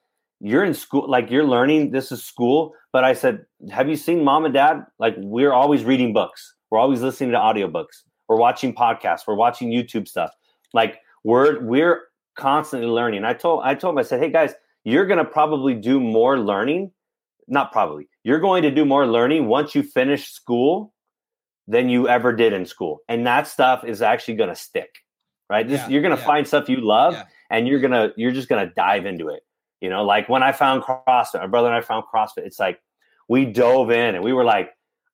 you're in school, like you're learning. This is school. But I said, have you seen mom and dad? Like we're always reading books. We're always listening to audiobooks. We're watching podcasts. We're watching YouTube stuff. Like we're we're constantly learning. I told I told them, I said, hey guys, you're gonna probably do more learning. Not probably. You're going to do more learning once you finish school than you ever did in school. And that stuff is actually going to stick, right? This, yeah, you're going to yeah. find stuff you love yeah. and you're going to, you're just going to dive into it. You know, like when I found CrossFit, my brother and I found CrossFit, it's like we dove in and we were like,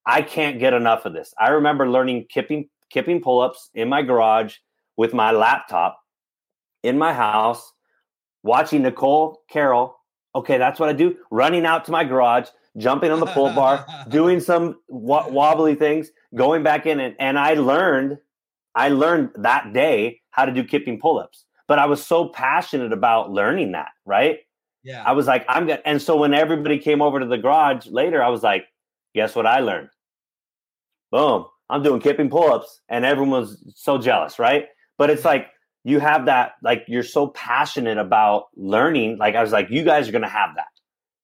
I can't get enough of this. I remember learning kipping, kipping pull ups in my garage with my laptop in my house, watching Nicole Carroll. Okay, that's what I do. Running out to my garage, jumping on the pull bar, doing some wobbly things, going back in and, and I learned, I learned that day how to do kipping pull-ups. But I was so passionate about learning that, right? Yeah. I was like, I'm gonna and so when everybody came over to the garage later, I was like, guess what I learned? Boom. I'm doing kipping pull-ups and everyone was so jealous, right? But it's like you have that, like you're so passionate about learning. Like I was like, you guys are gonna have that.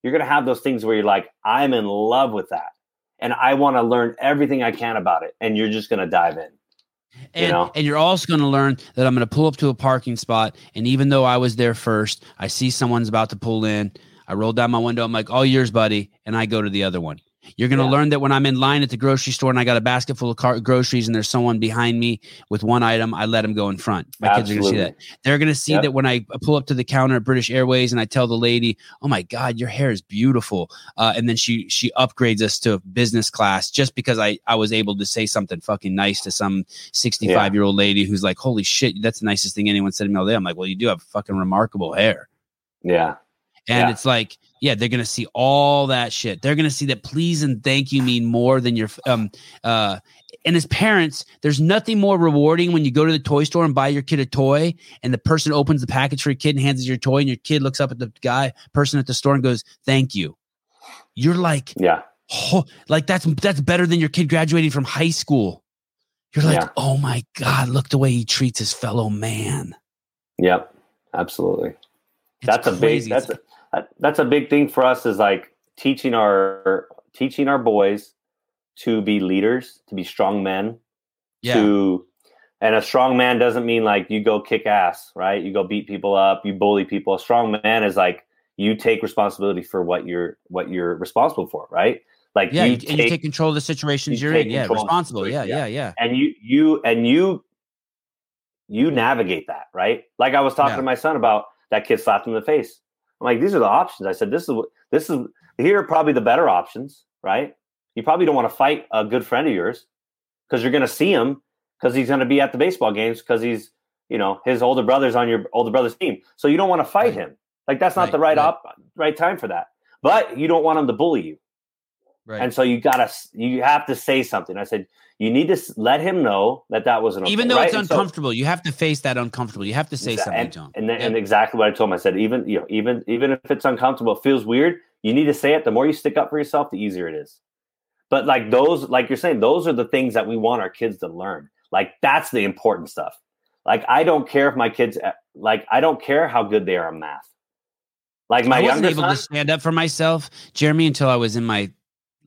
You're gonna have those things where you're like, I'm in love with that and I want to learn everything I can about it. And you're just going to dive in. And, you know? and you're also going to learn that I'm going to pull up to a parking spot. And even though I was there first, I see someone's about to pull in. I roll down my window. I'm like, all yours, buddy. And I go to the other one. You're going to yeah. learn that when I'm in line at the grocery store and I got a basket full of car- groceries and there's someone behind me with one item, I let them go in front. My Absolutely. kids are going to see that. They're going to see yep. that when I pull up to the counter at British Airways and I tell the lady, "Oh my God, your hair is beautiful," uh, and then she she upgrades us to business class just because I I was able to say something fucking nice to some 65 yeah. year old lady who's like, "Holy shit, that's the nicest thing anyone said to me all day." I'm like, "Well, you do have fucking remarkable hair." Yeah. And yeah. it's like, yeah, they're gonna see all that shit. They're gonna see that please and thank you mean more than your um uh and as parents, there's nothing more rewarding when you go to the toy store and buy your kid a toy and the person opens the package for your kid and hands you your toy and your kid looks up at the guy person at the store and goes, Thank you. You're like, yeah, oh, like that's that's better than your kid graduating from high school. You're like, yeah. oh my God, look the way he treats his fellow man. Yep, absolutely. It's that's crazy. a big that's a that's a big thing for us is like teaching our teaching our boys to be leaders, to be strong men, yeah. to and a strong man doesn't mean like you go kick ass, right? You go beat people up, you bully people. A strong man is like you take responsibility for what you're what you're responsible for, right? Like yeah, you, take, you take control of the situations you are in. Yeah, responsible. Yeah, yeah, yeah. And you you and you you navigate that, right? Like I was talking yeah. to my son about that kid slapped him in the face. I'm like, these are the options. I said, this is this is here are probably the better options, right? You probably don't want to fight a good friend of yours because you're going to see him because he's going to be at the baseball games because he's you know his older brother's on your older brother's team. So you don't want to fight right. him. Like that's not right. the right, right op right time for that. But you don't want him to bully you. Right. And so you gotta you have to say something. I said you need to let him know that that wasn't okay, even though right? it's uncomfortable. So, you have to face that uncomfortable. You have to say something and, him. And, and exactly what I told him. I said even you know even even if it's uncomfortable, it feels weird. You need to say it. The more you stick up for yourself, the easier it is. But like those, like you're saying, those are the things that we want our kids to learn. Like that's the important stuff. Like I don't care if my kids eh, like I don't care how good they are in math. Like my I wasn't able son, to stand up for myself, Jeremy, until I was in my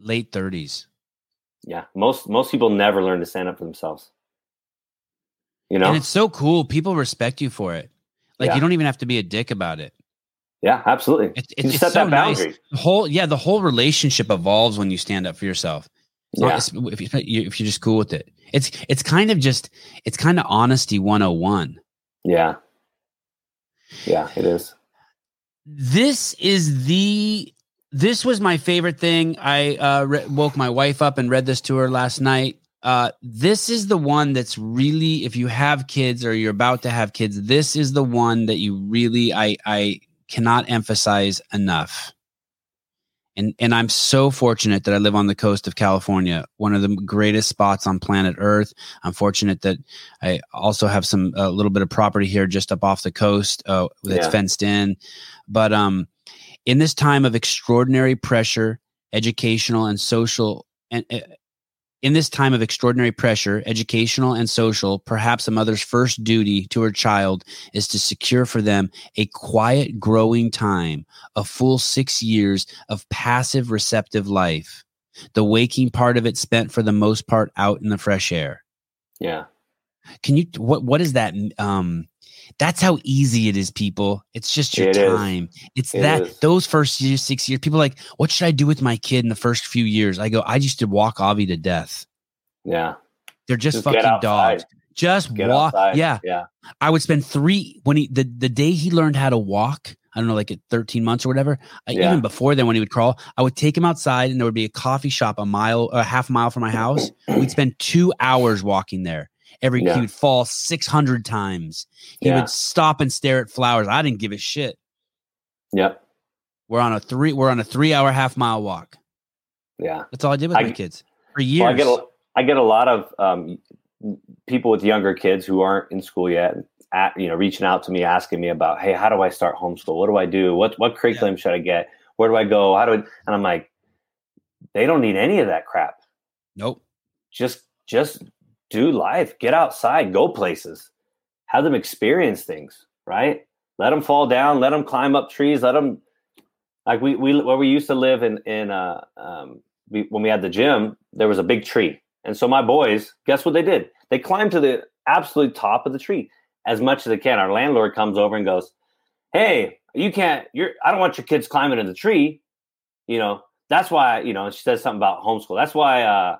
late 30s. Yeah, most most people never learn to stand up for themselves. You know, and it's so cool. People respect you for it. Like yeah. you don't even have to be a dick about it. Yeah, absolutely. It, it, you set so that boundary. Nice. The whole yeah, the whole relationship evolves when you stand up for yourself. yeah. if you if you're just cool with it, it's it's kind of just it's kind of honesty 101. Yeah. Yeah, it is. This is the this was my favorite thing. I uh, re- woke my wife up and read this to her last night. Uh, this is the one that's really, if you have kids or you're about to have kids, this is the one that you really, I, I cannot emphasize enough. And and I'm so fortunate that I live on the coast of California, one of the greatest spots on planet Earth. I'm fortunate that I also have some a little bit of property here just up off the coast uh, that's yeah. fenced in. But um, in this time of extraordinary pressure, educational and social, and uh, in this time of extraordinary pressure, educational and social, perhaps a mother's first duty to her child is to secure for them a quiet, growing time, a full six years of passive, receptive life. The waking part of it spent for the most part out in the fresh air. Yeah. Can you what what is that um that's how easy it is, people. It's just your it time. Is. It's it that is. those first year, six years. People like, what should I do with my kid in the first few years? I go, I used to walk Avi to death. Yeah. They're just, just fucking dogs. Just get walk. Outside. Yeah. Yeah. I would spend three when he the, the day he learned how to walk. I don't know, like at 13 months or whatever. Yeah. even before then, when he would crawl, I would take him outside and there would be a coffee shop a mile, a half mile from my house. We'd spend two hours walking there every yeah. he would fall 600 times. He yeah. would stop and stare at flowers. I didn't give a shit. Yep. We're on a three we're on a three hour half mile walk. Yeah. That's all i did with I, my kids for years well, I, get a, I get a lot of um, people with younger kids who aren't in school yet at you know reaching out to me asking me about hey how do i start homeschool? What do i do? What what curriculum yeah. should i get? Where do i go? How do I, and i'm like they don't need any of that crap. Nope. Just just do life, get outside, go places, have them experience things, right? Let them fall down, let them climb up trees, let them like we we where we used to live in in uh um we, when we had the gym, there was a big tree. And so my boys, guess what they did? They climbed to the absolute top of the tree as much as they can. Our landlord comes over and goes, "Hey, you can't. You're. I don't want your kids climbing in the tree. You know. That's why. You know." She says something about homeschool. That's why. uh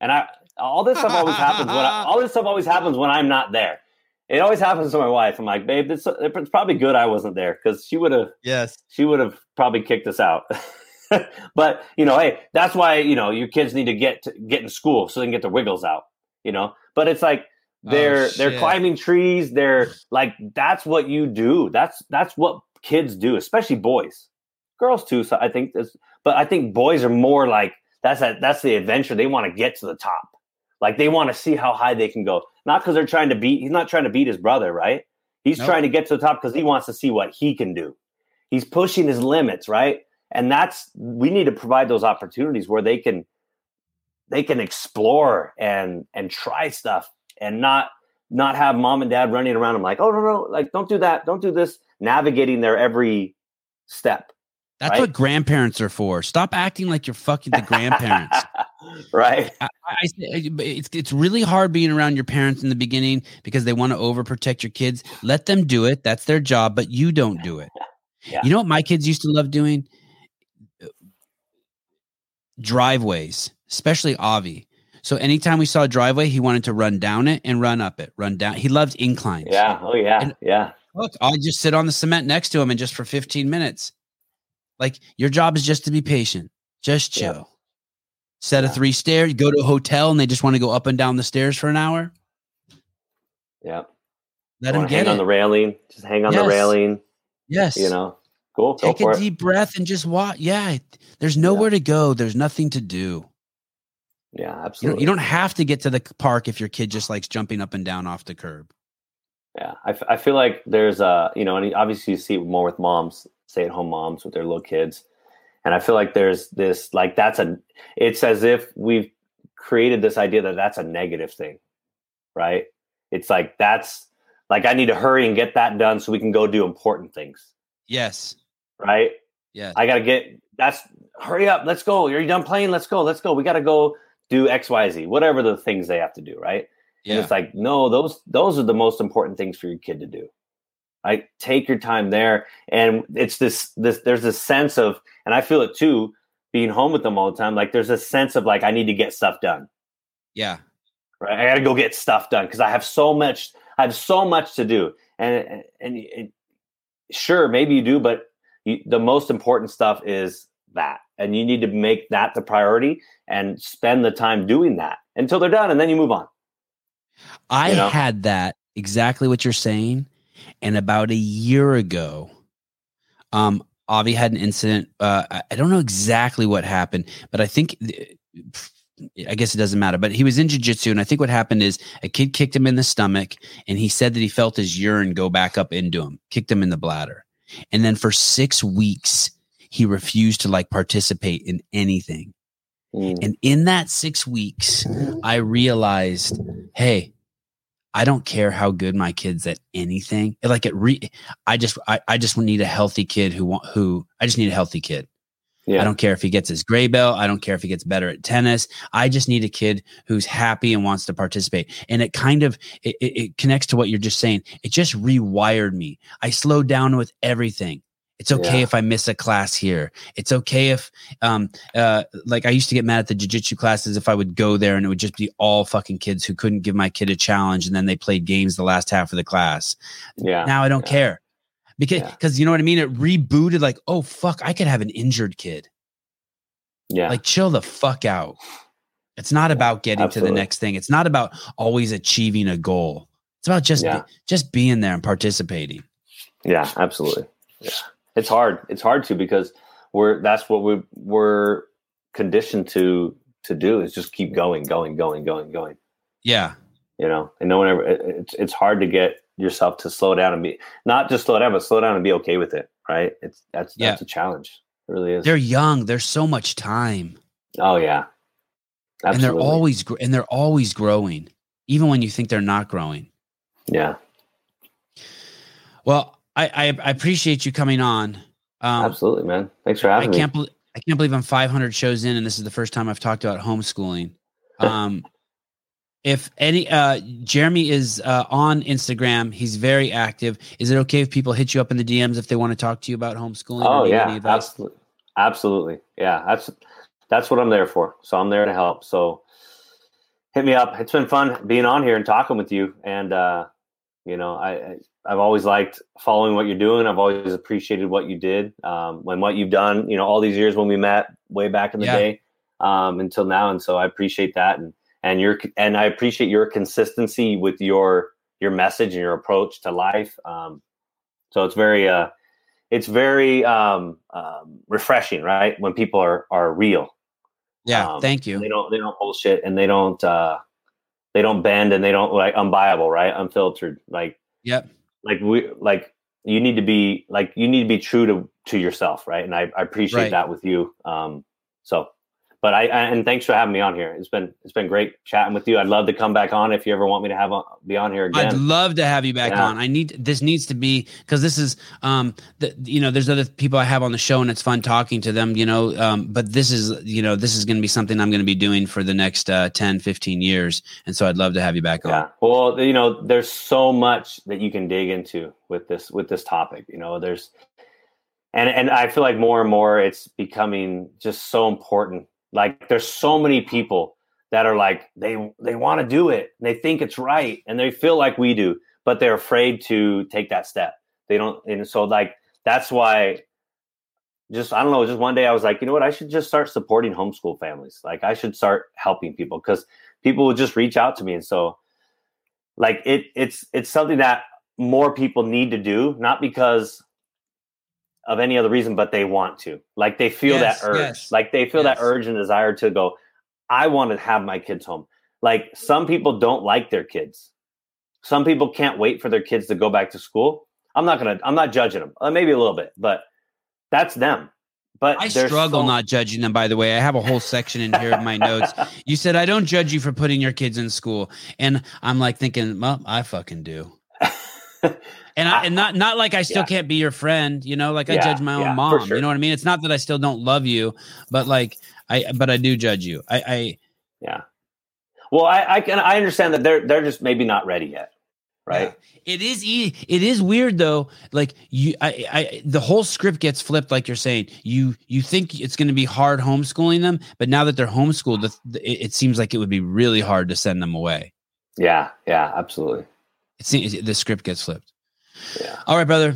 And I all this stuff always happens when I, all this stuff always happens when I'm not there. It always happens to my wife. I'm like, babe, it's, it's probably good I wasn't there because she would have. Yes, she would have probably kicked us out. but you know, hey, that's why you know your kids need to get to, get in school so they can get their wiggles out. You know, but it's like they're oh, they're climbing trees. They're like that's what you do. That's that's what kids do, especially boys, girls too. So I think this, but I think boys are more like that's that that's the adventure. They want to get to the top. Like they want to see how high they can go. Not because they're trying to beat, he's not trying to beat his brother, right? He's nope. trying to get to the top because he wants to see what he can do. He's pushing his limits, right? And that's we need to provide those opportunities where they can they can explore and and try stuff and not not have mom and dad running around them like, oh no, no, like don't do that, don't do this, navigating their every step. That's right? what grandparents are for. Stop acting like you're fucking the grandparents. right. I, I, it's it's really hard being around your parents in the beginning because they want to overprotect your kids. Let them do it. That's their job, but you don't do it. Yeah. You know what my kids used to love doing? Uh, driveways, especially Avi. So anytime we saw a driveway, he wanted to run down it and run up it, run down. He loved inclines. Yeah. Oh yeah. And yeah. Look, I'll just sit on the cement next to him and just for 15 minutes. Like your job is just to be patient. Just chill. Yeah set of three stairs, go to a hotel and they just want to go up and down the stairs for an hour. Yeah. Let them get hang it. on the railing. Just hang on yes. the railing. Yes. You know, cool. Take a deep it. breath and just walk. Yeah. There's nowhere yeah. to go. There's nothing to do. Yeah, absolutely. You don't, you don't have to get to the park if your kid just likes jumping up and down off the curb. Yeah. I, f- I feel like there's a, you know, and obviously you see more with moms, stay at home moms with their little kids and i feel like there's this like that's a it's as if we've created this idea that that's a negative thing right? It's like that's like i need to hurry and get that done so we can go do important things. Yes. Right? Yeah i gotta get that's hurry up let's go. You're you done playing let's go let's go. We gotta go do xyz whatever the things they have to do right? Yeah. And it's like, no, those those are the most important things for your kid to do. Right? Take your time there. And it's this this there's a sense of, and I feel it too, being home with them all the time. Like there's a sense of like I need to get stuff done. Yeah. Right. I gotta go get stuff done because I have so much, I have so much to do. And and, and, and sure, maybe you do, but you, the most important stuff is that. And you need to make that the priority and spend the time doing that until they're done and then you move on. I you know? had that exactly what you're saying. And about a year ago, um, Avi had an incident. Uh, I don't know exactly what happened, but I think, I guess it doesn't matter. But he was in jujitsu, and I think what happened is a kid kicked him in the stomach, and he said that he felt his urine go back up into him, kicked him in the bladder, and then for six weeks he refused to like participate in anything. Mm. And in that six weeks, I realized, hey, I don't care how good my kid's at anything. Like it re I just I, I just need a healthy kid who want who I just need a healthy kid. Yeah. I don't care if he gets his gray belt. I don't care if he gets better at tennis. I just need a kid who's happy and wants to participate. And it kind of it, it connects to what you're just saying. It just rewired me. I slowed down with everything. It's okay yeah. if I miss a class here. It's okay if, um, uh, like I used to get mad at the jujitsu classes if I would go there and it would just be all fucking kids who couldn't give my kid a challenge and then they played games the last half of the class. Yeah. Now I don't yeah. care because because yeah. you know what I mean. It rebooted like, oh fuck, I could have an injured kid. Yeah. Like chill the fuck out. It's not about getting Absolutely. to the next thing. It's not about always achieving a goal. It's about just be, just being there and participating. Yeah, absolutely. Yeah it's hard. It's hard to because we're that's what we we're conditioned to to do is just keep going, going, going, going, going. Yeah. You know, and no one ever. It, it's it's hard to get yourself to slow down and be not just slow down, but slow down and be okay with it. Right? It's that's yeah. that's a challenge. It really is. They're young. There's so much time. Oh yeah. Absolutely. And they're always and they're always growing, even when you think they're not growing. Yeah. Well, I, I, I appreciate you coming on. Um, Absolutely, man. Thanks for having I can't me. I can't believe I'm 500 shows in, and this is the first time I've talked about homeschooling. Um, if any, uh, Jeremy is uh, on Instagram. He's very active. Is it okay if people hit you up in the DMs if they want to talk to you about homeschooling? Oh yeah, absolutely, absolutely. Yeah, that's that's what I'm there for. So I'm there to help. So hit me up. It's been fun being on here and talking with you. And uh, you know, I, I've always liked following what you're doing. I've always appreciated what you did um, when what you've done. You know, all these years when we met way back in the yeah. day um, until now, and so I appreciate that. And and your and I appreciate your consistency with your your message and your approach to life. Um, so it's very uh, it's very um, um, refreshing, right? When people are are real. Yeah, um, thank you. They don't they don't bullshit and they don't uh, they don't bend and they don't like unbuyable, right? Unfiltered, like yep like we like you need to be like you need to be true to to yourself right and i, I appreciate right. that with you um so but I, I, and thanks for having me on here. It's been it's been great chatting with you. I'd love to come back on if you ever want me to have on, be on here again. I'd love to have you back yeah. on. I need this needs to be because this is um the, you know there's other people I have on the show and it's fun talking to them. You know, um, but this is you know this is going to be something I'm going to be doing for the next uh, 10, 15 years, and so I'd love to have you back on. Yeah. Well, you know, there's so much that you can dig into with this with this topic. You know, there's and and I feel like more and more it's becoming just so important like there's so many people that are like they they want to do it, they think it's right, and they feel like we do, but they're afraid to take that step. They don't, and so like that's why. Just I don't know. Just one day I was like, you know what? I should just start supporting homeschool families. Like I should start helping people because people would just reach out to me, and so like it it's it's something that more people need to do, not because of any other reason, but they want to. Like they feel yes, that urge. Yes, like they feel yes. that urge and desire to go, I want to have my kids home. Like some people don't like their kids. Some people can't wait for their kids to go back to school. I'm not gonna. I'm not judging them. Uh, maybe a little bit, but that's them. But I struggle so- not judging them. By the way, I have a whole section in here of my notes. You said I don't judge you for putting your kids in school, and I'm like thinking, well, I fucking do. And I, and not not like I still yeah. can't be your friend, you know, like yeah, I judge my own yeah, mom. Sure. You know what I mean? It's not that I still don't love you, but like I but I do judge you. I, I yeah. Well, I, I can I understand that they're they're just maybe not ready yet, right? It is e- it is weird though. Like you, I, I, the whole script gets flipped. Like you're saying, you you think it's going to be hard homeschooling them, but now that they're homeschooled, the, the, it seems like it would be really hard to send them away. Yeah, yeah, absolutely. It seems the script gets flipped. Yeah. All right, brother.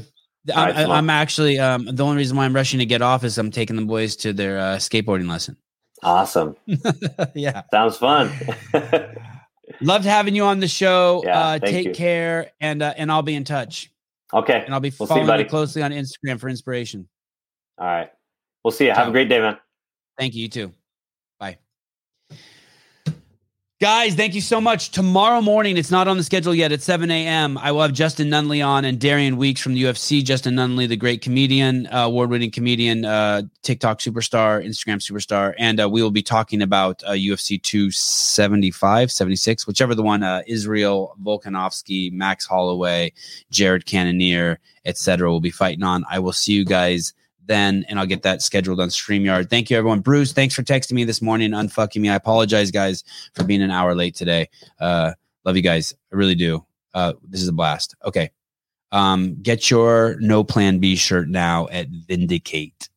I'm, right, I'm actually um, the only reason why I'm rushing to get off is I'm taking the boys to their uh, skateboarding lesson. Awesome. yeah. Sounds fun. Loved having you on the show. Yeah, uh, take you. care, and uh, and I'll be in touch. Okay. And I'll be we'll following you, you closely on Instagram for inspiration. All right. We'll see you. Ciao. Have a great day, man. Thank you. You too. Guys, thank you so much. Tomorrow morning, it's not on the schedule yet at 7 a.m. I will have Justin Nunley on and Darian Weeks from the UFC. Justin Nunley, the great comedian, uh, award winning comedian, uh, TikTok superstar, Instagram superstar. And uh, we will be talking about UFC uh, 275, 76, whichever the one, uh, Israel Volkanovski, Max Holloway, Jared Cannonier, etc. will be fighting on. I will see you guys then, and I'll get that scheduled on StreamYard. Thank you, everyone. Bruce, thanks for texting me this morning, unfucking me. I apologize, guys, for being an hour late today. Uh, love you guys. I really do. Uh, this is a blast. Okay. Um, get your no plan B shirt now at Vindicate.